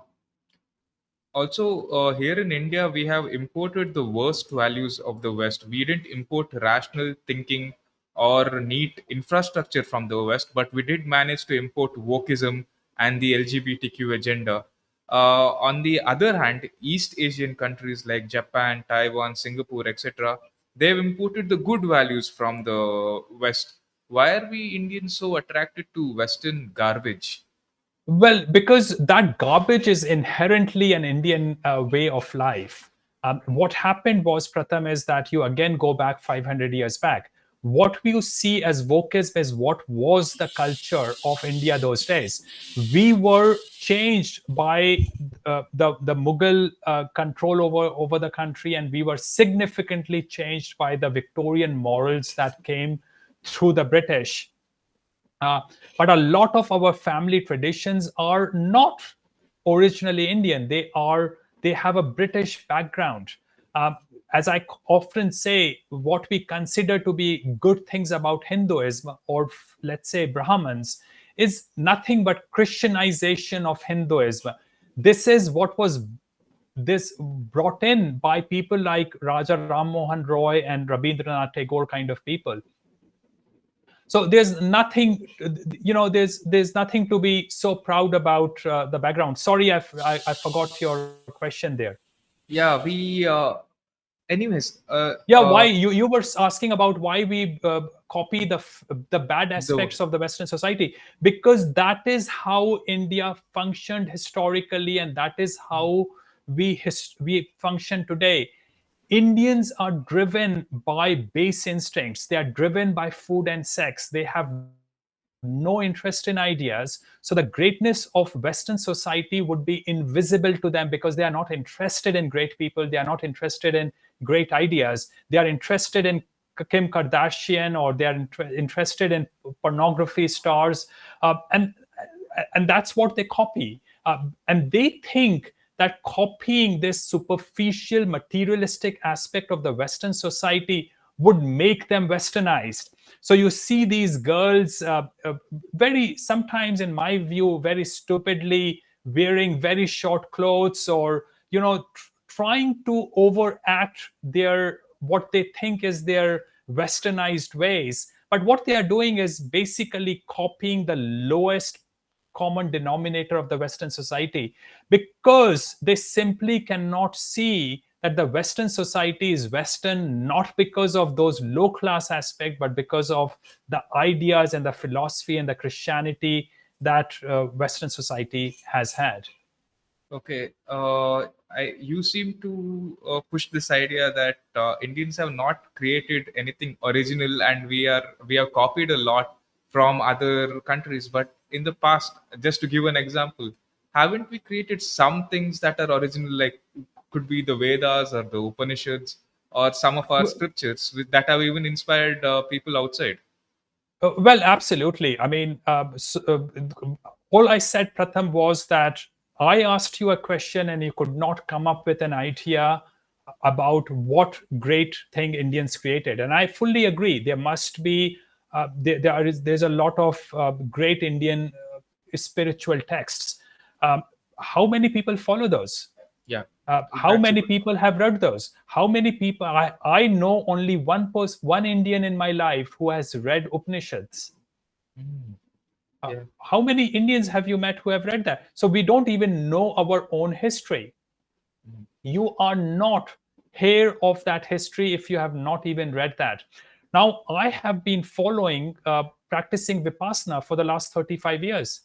also, uh, here in India, we have imported the worst values of the West. We didn't import rational thinking or neat infrastructure from the West, but we did manage to import wokeism and the LGBTQ agenda. Uh, on the other hand, East Asian countries like Japan, Taiwan, Singapore, etc., they've imported the good values from the West. Why are we Indians so attracted to Western garbage? Well, because that garbage is inherently an Indian uh, way of life. Um, what happened was, Pratham, is that you again go back 500 years back what we see as wokeism is what was the culture of India those days. We were changed by uh, the, the Mughal uh, control over, over the country, and we were significantly changed by the Victorian morals that came through the British. Uh, but a lot of our family traditions are not originally Indian. They are they have a British background. Uh, as I often say, what we consider to be good things about Hinduism or let's say Brahmins is nothing but Christianization of Hinduism. This is what was this brought in by people like Raja Ram Mohan Roy and Rabindranath Tagore kind of people. So there's nothing, you know, there's there's nothing to be so proud about uh, the background. Sorry, I, I forgot your question there. Yeah, we uh, anyways uh, yeah uh, why you you were asking about why we uh, copy the the bad aspects the, of the western society. Because that is how india functioned historically and that is how we his, we function today. Indians are driven by base instincts. They are driven by food and sex. They have no interest in ideas. So the greatness of Western society would be invisible to them because they are not interested in great people. They are not interested in great ideas. They are interested in Kim Kardashian or they are inter- interested in pornography stars, uh, and and that's what they copy. Uh, and they think that copying this superficial materialistic aspect of the Western society would make them westernized. So you see these girls uh, uh very sometimes, in my view, very stupidly wearing very short clothes or you know tr- trying to overact their what they think is their westernized ways. But what they are doing is basically copying the lowest common denominator of the western society because they simply cannot see that the western society is western not because of those low class aspect but because of the ideas and the philosophy and the christianity that uh, western society has had Okay, uh, I you seem to uh, push this idea that uh, Indians have not created anything original, and we are we have copied a lot from other countries. But in the past, just to give an example, haven't we created some things that are original, like could be the Vedas or the Upanishads or some of our Well- scriptures that have even inspired uh, people outside? Uh, well, absolutely. I mean, uh, s uh, all I said, Pratham, was that I asked you a question and you could not come up with an idea about what great thing Indians created. And I fully agree. There must be, uh, there, there is, there's a lot of uh, great Indian uh, spiritual texts. Um, how many people follow those? Yeah. Uh, how many people have read those? How many people? I, I know only one person, one Indian in my life who has read Upanishads. Uh, Yeah. How many Indians have you met who have read that? So we don't even know our own history. Mhm. You are not here of that history if you have not even read that. Now, I have been following, uh, practicing Vipassana for the last 35 years.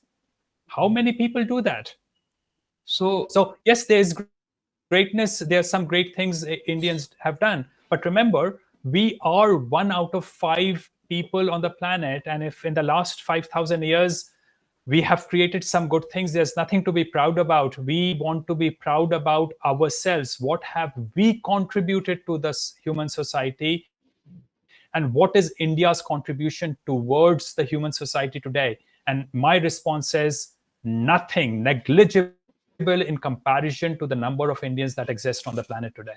How many people do that? So, So, yes, there's gr- greatness. There are some great things Indians have done. But remember, we are one out of five people on the planet. And if in the last 5,000 years, we have created some good things, there's nothing to be proud about. We want to be proud about ourselves. What have we contributed to this human society? And what is India's contribution towards the human society today? And my response is nothing, negligible in comparison to the number of Indians that exist on the planet today.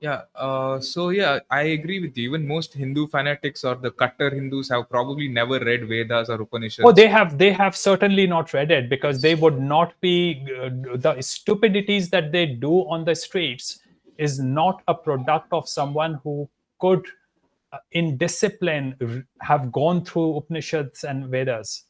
Yeah, uh, so yeah, I agree with you. Even most Hindu fanatics or the Kattar Hindus have probably never read Vedas or Upanishads. Oh, they have they have certainly not read it because they would not be uh, the stupidities that they do on the streets is not a product of someone who could, uh, in discipline, have gone through Upanishads and Vedas.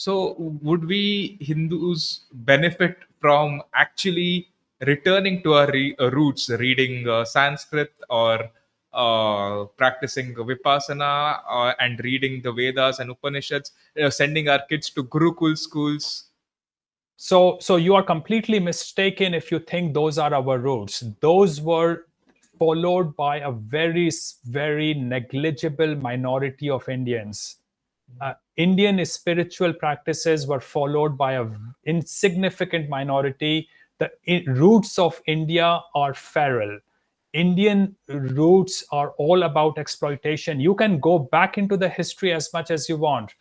So, would we Hindus benefit from actually returning to our re- uh, roots, reading uh, Sanskrit or uh, practicing Vipassana uh, and reading the Vedas and Upanishads, uh, sending our kids to Gurukul schools? So, so you are completely mistaken if you think those are our roots. Those were followed by a very, very negligible minority of Indians. Uh, Indian spiritual practices were followed by a insignificant minority. The i- roots of India are feral. Indian roots are all about exploitation. You can go back into the history as much as you want.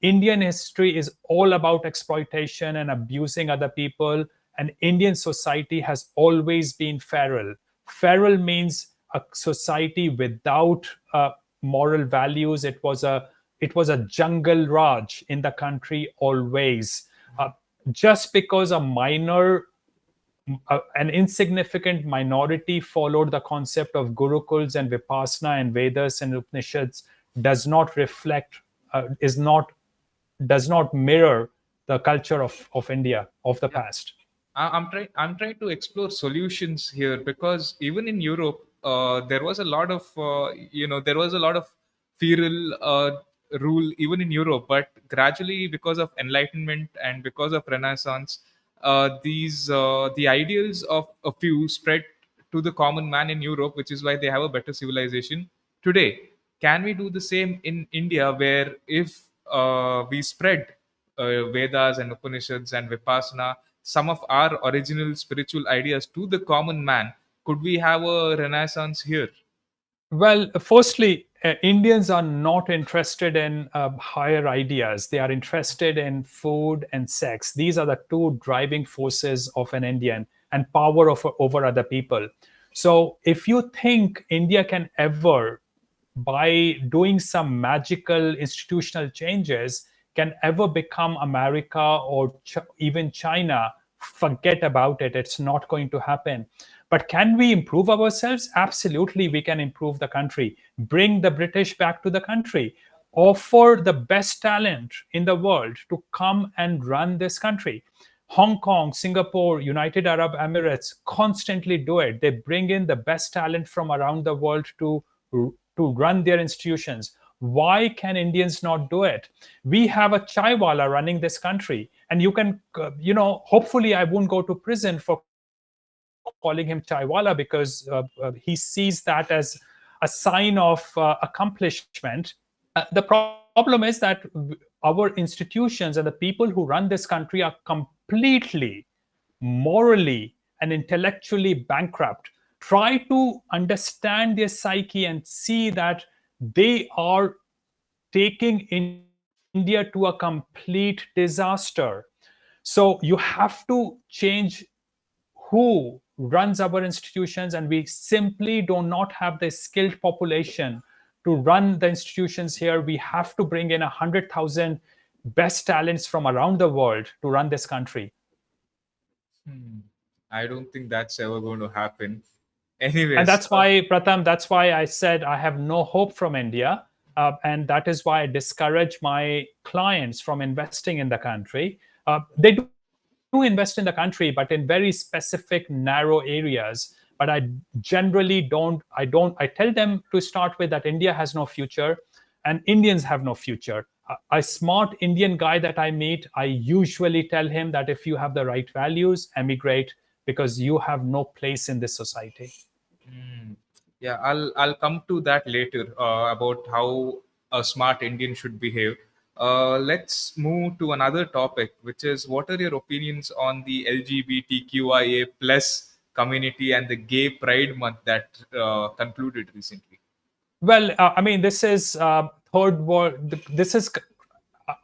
Indian history is all about exploitation and abusing other people, and Indian society has always been feral. Feral means a society without uh, moral values. It was a it was a jungle raj in the country always. Uh, just because a minor uh, an insignificant minority followed the concept of gurukuls and vipassana and vedas and upanishads does not reflect uh, is not does not mirror the culture of, of india of the past I'm trying. I'm trying to explore solutions here because even in Europe, uh, there was a lot of, uh, you know, there was a lot of feral uh, rule even in Europe. But gradually, because of Enlightenment and because of Renaissance, uh, these uh, the ideals of a few spread to the common man in Europe, which is why they have a better civilization today. Can we do the same in India, where if uh, we spread uh, Vedas and Upanishads and Vipassana, some of our original spiritual ideas to the common man, could we have a renaissance here? Well, firstly, Indians are not interested in uh, higher ideas. They are interested in food and sex. These are the two driving forces of an Indian and power of, over other people. So, if you think India can ever, by doing some magical institutional changes, can ever become America or Ch- even China forget about it. It's not going to happen. But can we improve ourselves? Absolutely, we can improve the country, bring the British back to the country, offer the best talent in the world to come and run this country. Hong Kong, Singapore, United Arab Emirates constantly do it. They bring in the best talent from around the world to, to run their institutions. Why can Indians not do it? We have a chaiwala running this country, and you can, uh, you know, hopefully I won't go to prison for calling him chaiwala because uh, uh, he sees that as a sign of uh, accomplishment. The problem is that our institutions and the people who run this country are completely morally and intellectually bankrupt try to understand their psyche and see that they are taking in india to a complete disaster so you have to change who runs our institutions and we simply do not have the skilled population to run the institutions here, we have to bring in 100,000 best talents from around the world to run this country. Hmm. I don't think that's ever going to happen. Anyway, and that's why, Pratham, that's why I said I have no hope from India. Uh, and that is why I discourage my clients from investing in the country. Uh, they do invest in the country, but in very specific, narrow areas. But i generally don't i don't i tell them to start with that india has no future and indians have no future. A smart indian guy that i meet i usually tell him that if you have the right values emigrate because you have no place in this society. Mm. yeah i'll i'll come to that later uh, about how a smart indian should behave uh, let's move to another topic which is what are your opinions on the lgbtqia plus community and the gay pride month that uh, concluded recently? Well uh, i mean this is uh, third world this is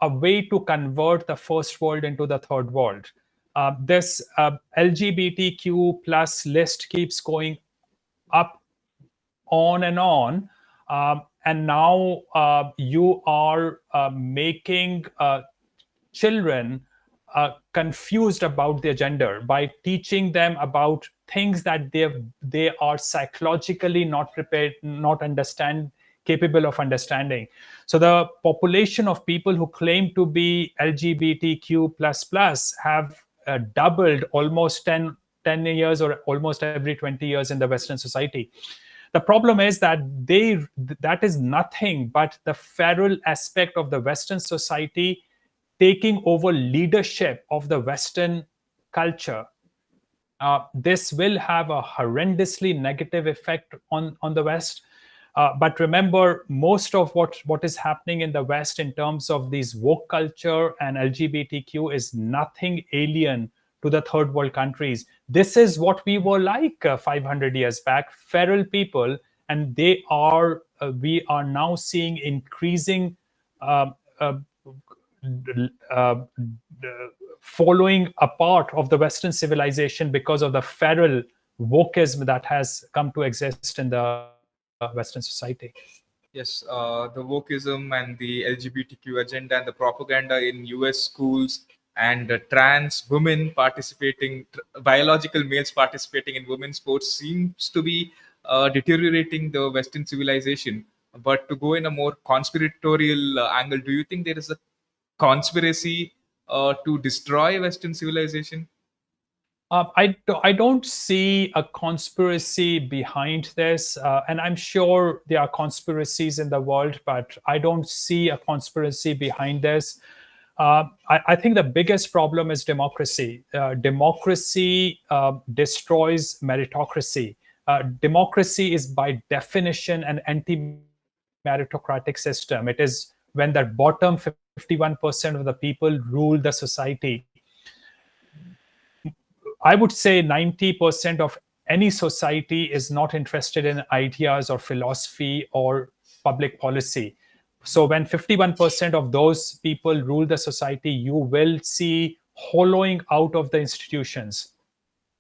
a way to convert the first world into the third world. Uh, this uh, lgbtq plus list keeps going up on and on. Um, and now uh, you are making children uh, confused about their gender by teaching them about things that they they are psychologically not prepared not understand capable of understanding. So the population of people who claim to be lgbtq plus plus have uh, doubled almost 10 10 years or almost every 20 years in the western society the problem is that they that is nothing but the feral aspect of the western society taking over leadership of the Western culture, uh, this will have a horrendously negative effect on, on the West. Uh, but remember, most of what, what is happening in the West in terms of these woke culture and LGBTQ is nothing alien to the third world countries. This is what we were like uh, 500 years back, feral people, and they are, uh, we are now seeing increasing uh, uh, uh, following a part of the Western civilization because of the feral wokeism that has come to exist in the Western society. Yes, uh, the wokeism and the LGBTQ agenda and the propaganda in US schools and uh, trans women participating, biological males participating in women's sports seems to be uh, deteriorating the Western civilization. But to go in a more conspiratorial uh, angle, do you think there is a conspiracy uh, to destroy Western civilization? Uh, I, I don't see a conspiracy behind this. Uh, and I'm sure there are conspiracies in the world, but I don't see a conspiracy behind this. Uh, I, I, think the biggest problem is democracy. Uh, democracy uh, destroys meritocracy. Uh, democracy is, by definition, an anti meritocratic system. It is when the bottom 51% of the people rule the society. I would say 90% of any society is not interested in ideas or philosophy or public policy. So when 51% of those people rule the society, you will see hollowing out of the institutions.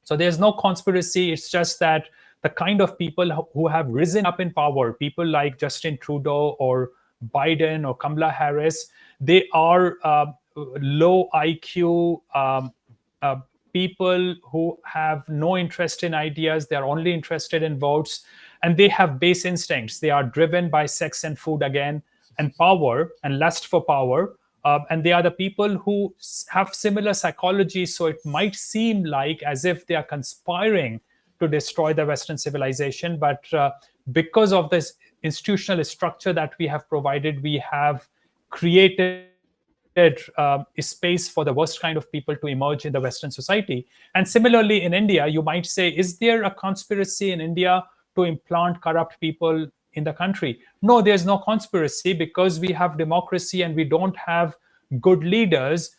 So there's no conspiracy. It's just that the kind of people who have risen up in power, people like Justin Trudeau or Biden or Kamala Harris, they are uh, low IQ um, uh, people who have no interest in ideas, they're only interested in votes, and they have base instincts. They are driven by sex and food again, and power and lust for power. Uh, and they are the people who have similar psychology. So it might seem like as if they are conspiring to destroy the Western civilization. But uh, because of this institutional structure that we have provided, we have created uh, space for the worst kind of people to emerge in the Western society. And similarly, in India, you might say, is there a conspiracy in India to implant corrupt people in the country? No, there's no conspiracy because we have democracy and we don't have good leaders.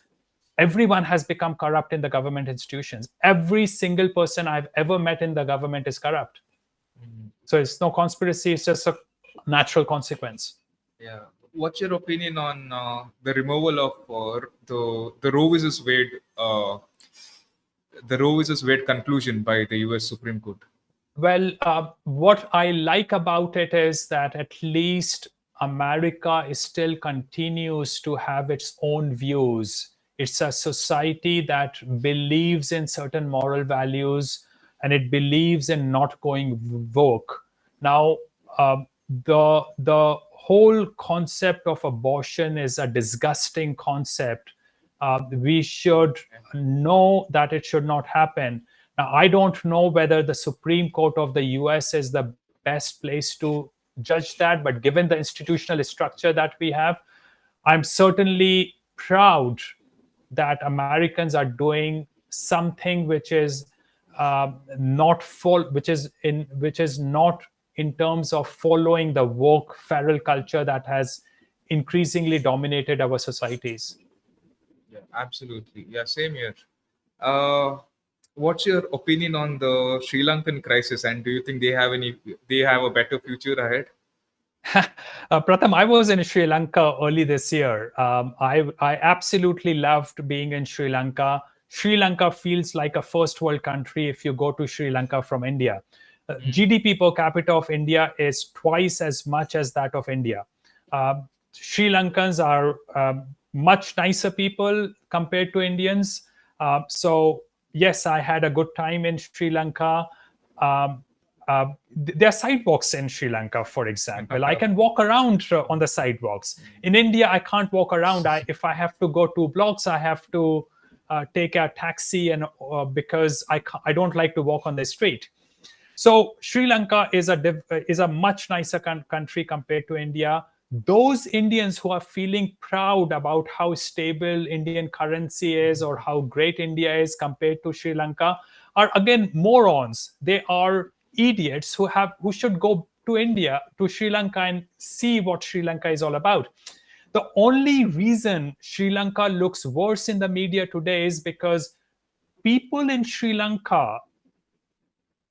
Everyone has become corrupt in the government institutions. Every single person I've ever met in the government is corrupt. So it's no conspiracy, it's just a natural consequence. Yeah what's your opinion on uh, the removal of uh, the the Roe versus Wade uh, the Roe versus Wade conclusion by the U.S. Supreme Court? Well, uh, what I like about it is that at least America still continues to have its own views. It's a society that believes in certain moral values and it believes in not going woke. Now, uh, the the whole concept of abortion is a disgusting concept. Uh, we should know that it should not happen. I don't know whether the Supreme Court of the US is the best place to judge that, but given the institutional structure that we have, I'm certainly proud that Americans are doing something which is uh, not full, which is in which is not in terms of following the woke feral culture that has increasingly dominated our societies. Yeah, absolutely. Yeah, same here. Uh, what's your opinion on the Sri Lankan crisis, and do you think they have any? They have a better future ahead? uh, Pratham, I was in Sri Lanka early this year. Um, I I absolutely loved being in Sri Lanka. Sri Lanka feels like a first world country if you go to Sri Lanka from India. Uh, GDP per capita of India is twice as much as that of India. Uh, Sri Lankans are um, much nicer people compared to Indians. Uh, so yes, I had a good time in Sri Lanka. Um, uh, there are sidewalks in Sri Lanka, for example. I can walk around on the sidewalks. In India, I can't walk around. I, if I have to go two blocks, I have to uh, take a taxi, and uh, because I I don't like to walk on the street. So Sri Lanka is a is a much nicer country compared to India. Those Indians who are feeling proud about how stable Indian currency is or how great India is compared to Sri Lanka are again morons. They are idiots who have who should go to India to Sri Lanka and see what Sri Lanka is all about. The only reason Sri Lanka looks worse in the media today is because people in Sri Lanka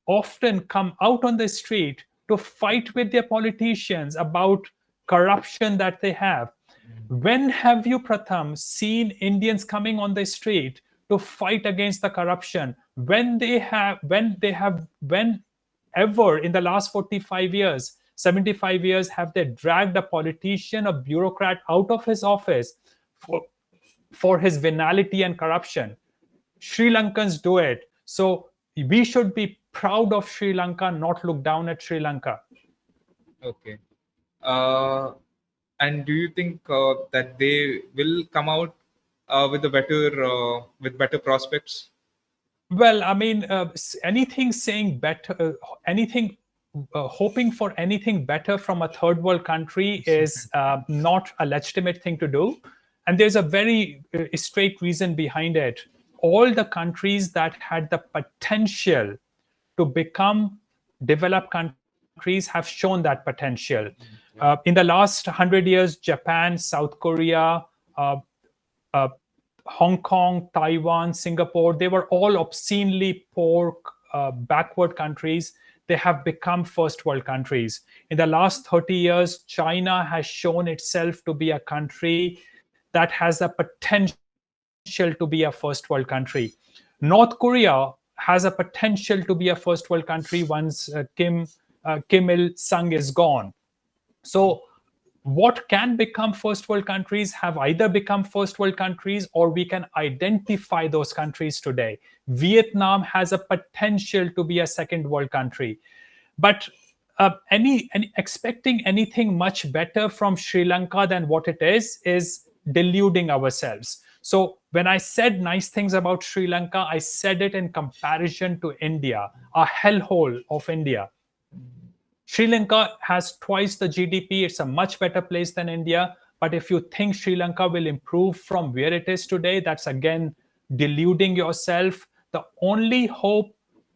often come out on the street to fight with their politicians about corruption that they have. Mm-hmm. When have you, Pratham, seen Indians coming on the street to fight against the corruption? When they have, when they have, when ever in the last 45 years, 75 years, have they dragged a politician, a bureaucrat out of his office for, for his venality and corruption? Sri Lankans do it. So we should be proud of Sri Lanka, not look down at Sri Lanka. Okay. Uh, and do you think uh, that they will come out uh, with a better uh, with better prospects? Well, I mean, uh, anything saying better, uh, anything hoping for anything better from a third world country is not a legitimate thing to do. And there's a very straight reason behind it. All the countries that had the potential to become developed countries have shown that potential. Mm-hmm. Uh, in the last 100 years, Japan, South Korea, uh, uh, Hong Kong, Taiwan, Singapore, they were all obscenely poor, uh, backward countries. They have become first world countries. In the last 30 years, China has shown itself to be a country that has a potential to be a first world country. North Korea has a potential to be a first world country once uh, Kim uh, Kim Il Sung is gone. So what can become first world countries have either become first world countries or we can identify those countries today. Vietnam has a potential to be a second world country. But uh, any, any expecting anything much better from Sri Lanka than what it is is deluding ourselves. So when I said nice things about Sri Lanka, I said it in comparison to India, a hellhole of India. Sri Lanka has twice the GDP. It's a much better place than India. But if you think Sri Lanka will improve from where it is today, that's again deluding yourself. The only hope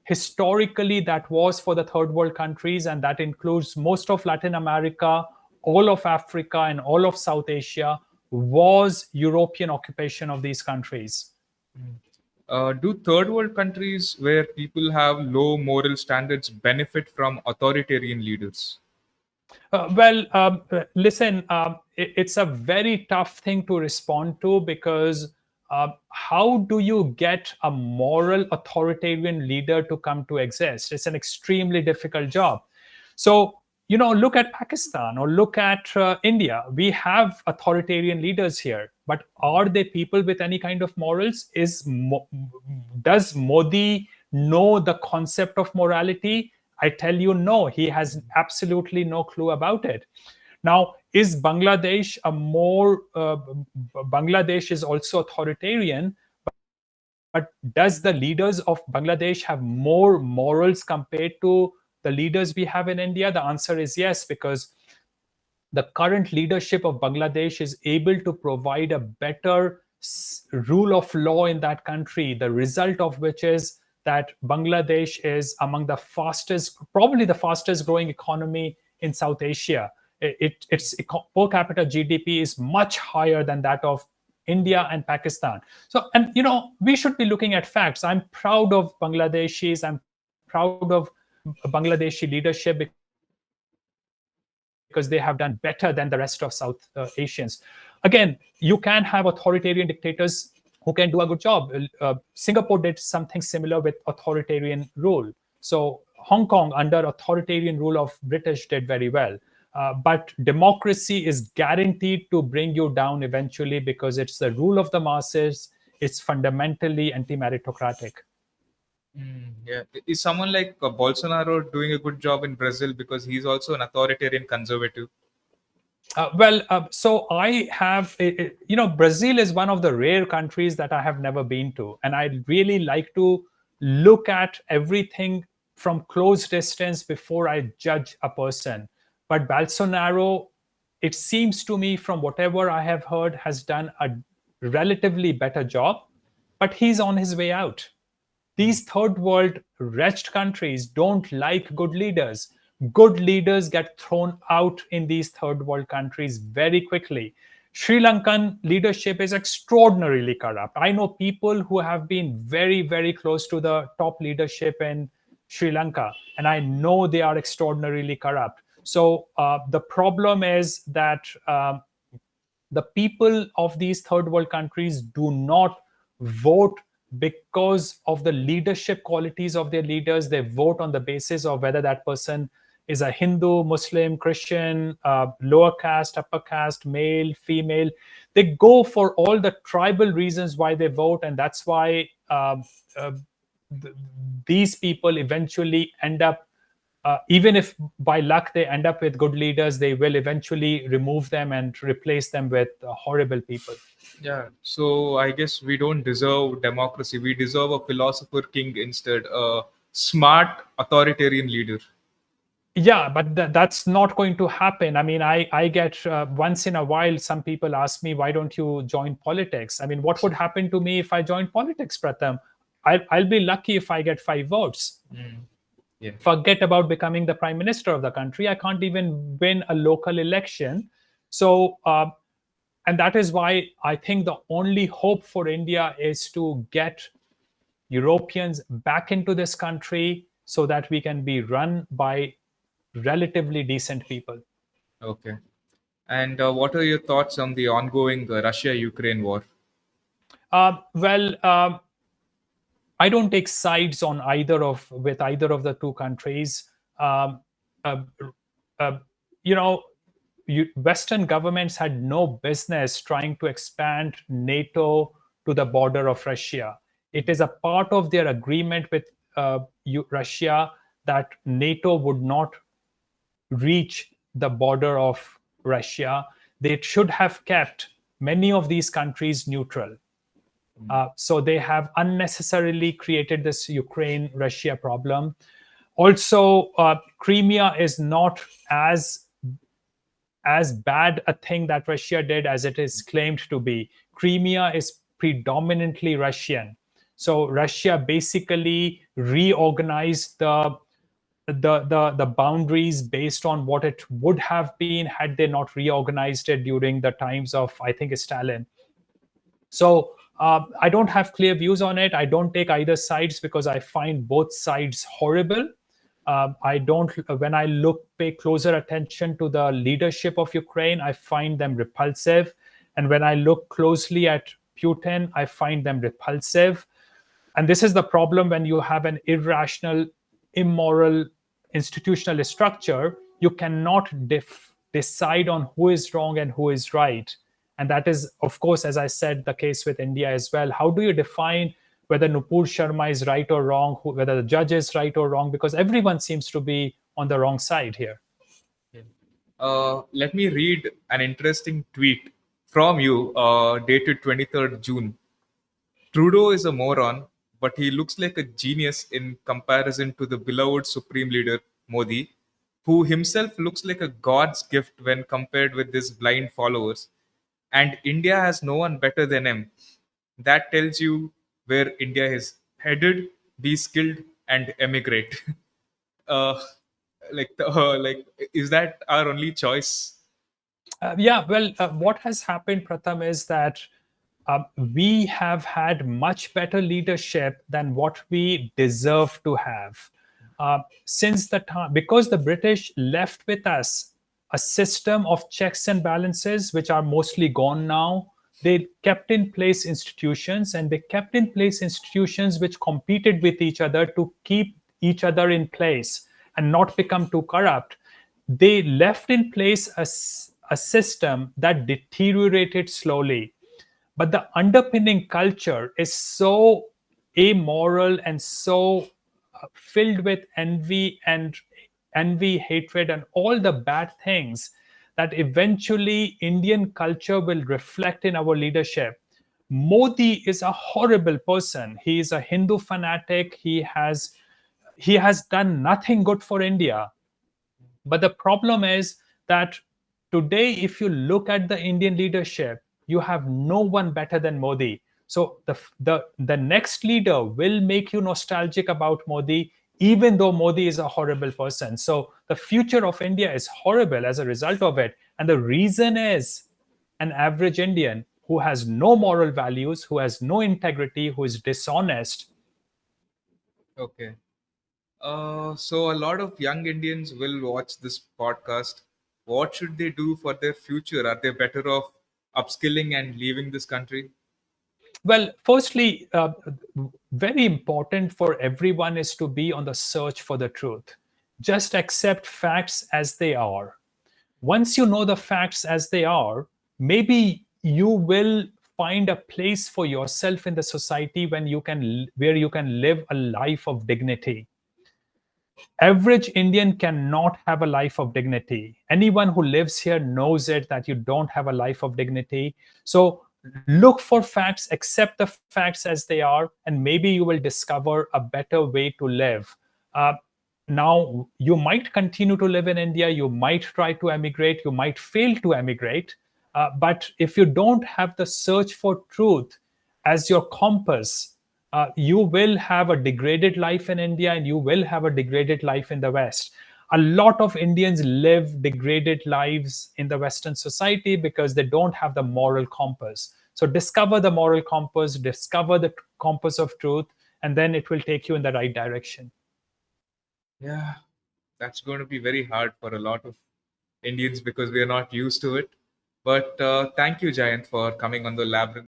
historically that was for the third world countries, and that includes most of Latin America, all of Africa, and all of South Asia, was European occupation of these countries. Hmm. Uh, do third world countries where people have low moral standards benefit from authoritarian leaders? Uh, well, um, listen, um, it, it's a very tough thing to respond to because uh, how do you get a moral authoritarian leader to come to exist? It's an extremely difficult job. So, you know, look at Pakistan or look at uh, India. We have authoritarian leaders here, but are they people with any kind of morals? Is Mo- does Modi know the concept of morality? I tell you, no. He has absolutely no clue about it. Now, is Bangladesh a more uh, Bangladesh is also authoritarian, but, but does the leaders of Bangladesh have more morals compared to the leaders we have in India? The answer is yes, because the current leadership of Bangladesh is able to provide a better rule of law in that country, the result of which is that Bangladesh is among the fastest, probably the fastest growing economy in South Asia. It, its per capita GDP is much higher than that of India and Pakistan. So, and you know, we should be looking at facts. I'm proud of Bangladeshis. I'm proud of Bangladeshi leadership because they have done better than the rest of South uh, Asians. Again, you can have authoritarian dictators who can do a good job. Uh, Singapore did something similar with authoritarian rule. So Hong Kong, under authoritarian rule of British, did very well. Uh, but democracy is guaranteed to bring you down eventually because it's the rule of the masses. It's fundamentally anti-meritocratic. Mm, yeah, is someone like uh, Bolsonaro doing a good job in Brazil because he's also an authoritarian conservative? Uh, well, uh, so I have, you know, Brazil is one of the rare countries that I have never been to, and I really like to look at everything from close distance before I judge a person. But Bolsonaro, it seems to me, from whatever I have heard, has done a relatively better job, but he's on his way out. These third world wretched countries don't like good leaders. Good leaders get thrown out in these third world countries very quickly. Sri Lankan leadership is extraordinarily corrupt. I know people who have been very, very close to the top leadership in Sri Lanka, and I know they are extraordinarily corrupt. So uh, the problem is that um, the people of these third world countries do not vote because of the leadership qualities of their leaders. They vote on the basis of whether that person is a Hindu, Muslim, Christian, uh, lower caste, upper caste, male, female. They go for all the tribal reasons why they vote, and that's why um, uh, th- these people eventually end up uh, even if by luck they end up with good leaders, they will eventually remove them and replace them with uh, horrible people. Yeah. So I guess we don't deserve democracy. We deserve a philosopher king instead, a smart authoritarian leader. Yeah, but th- that's not going to happen. I mean, I I get uh, once in a while some people ask me, why don't you join politics? I mean, what would happen to me if I joined politics, Pratham? I'll, I'll be lucky if I get five votes. Mm yeah. forget about becoming the prime minister of the country. I can't even win a local election. So uh, and that is why i think the only hope for india is to get europeans back into this country so that we can be run by relatively decent people. Okay. And uh, what are your thoughts on the ongoing uh, russia ukraine war? Uh, well um, I don't take sides on either of with either of the two countries. Um, uh, uh, you know, you, Western governments had no business trying to expand NATO to the border of Russia. It is a part of their agreement with uh, Russia that NATO would not reach the border of Russia. They should have kept many of these countries neutral. Uh, so they have unnecessarily created this Ukraine Russia problem. Also, uh, Crimea is not as as bad a thing that Russia did as it is claimed to be. Crimea is predominantly Russian. So Russia basically reorganized the the, the the boundaries based on what it would have been had they not reorganized it during the times of I think Stalin. So uh, I don't have clear views on it. I don't take either sides because I find both sides horrible. Uh, I don't. When I look, pay closer attention to the leadership of Ukraine, I find them repulsive, and when I look closely at Putin, I find them repulsive. And this is the problem when you have an irrational, immoral institutional structure. You cannot def- decide on who is wrong and who is right. And that is, of course, as I said, the case with India as well. How do you define whether Nupur Sharma is right or wrong, whether the judge is right or wrong? Because everyone seems to be on the wrong side here. Uh, let me read an interesting tweet from you, uh, dated 23rd June. Trudeau is a moron, but he looks like a genius in comparison to the beloved Supreme Leader Modi, who himself looks like a God's gift when compared with his blind followers and India has no one better than him. That tells you where India is headed. Be skilled and emigrate. uh, like, uh, like, is that our only choice? Uh, yeah. Well, uh, what has happened, Pratham, is that uh, we have had much better leadership than what we deserve to have. Uh, since the time, because the British left with us a system of checks and balances, which are mostly gone now. They kept in place institutions and they kept in place institutions which competed with each other to keep each other in place and not become too corrupt. They left in place a, a system that deteriorated slowly. But the underpinning culture is so amoral and so uh, filled with envy and envy, hatred, and all the bad things that eventually Indian culture will reflect in our leadership. Modi is a horrible person. He is a Hindu fanatic. He has he has done nothing good for India. But the problem is that today, if you look at the Indian leadership, you have no one better than Modi. So the the the next leader will make you nostalgic about Modi even though Modi is a horrible person. So the future of India is horrible as a result of it. And the reason is an average Indian who has no moral values, who has no integrity, who is dishonest. Okay. Uh, so a lot of young Indians will watch this podcast. What should they do for their future? Are they better off upskilling and leaving this country? Well, firstly, uh, very important for everyone is to be on the search for the truth. Just accept facts as they are. Once you know the facts as they are, maybe you will find a place for yourself in the society when you can where you can live a life of dignity average indian cannot have a life of dignity anyone who lives here knows it that you don't have a life of dignity so look for facts accept the facts as they are and maybe you will discover a better way to live. Uh, now you might continue to live in india you might try to emigrate you might fail to emigrate uh, but if you don't have the search for truth as your compass uh, you will have a degraded life in india and you will have a degraded life in the west a lot of Indians live degraded lives in the Western society because they don't have the moral compass. So discover the moral compass, discover the compass of truth, and then it will take you in the right direction. Yeah, that's going to be very hard for a lot of Indians because we are not used to it. But uh, thank you, Jayant, for coming on the Labyrinth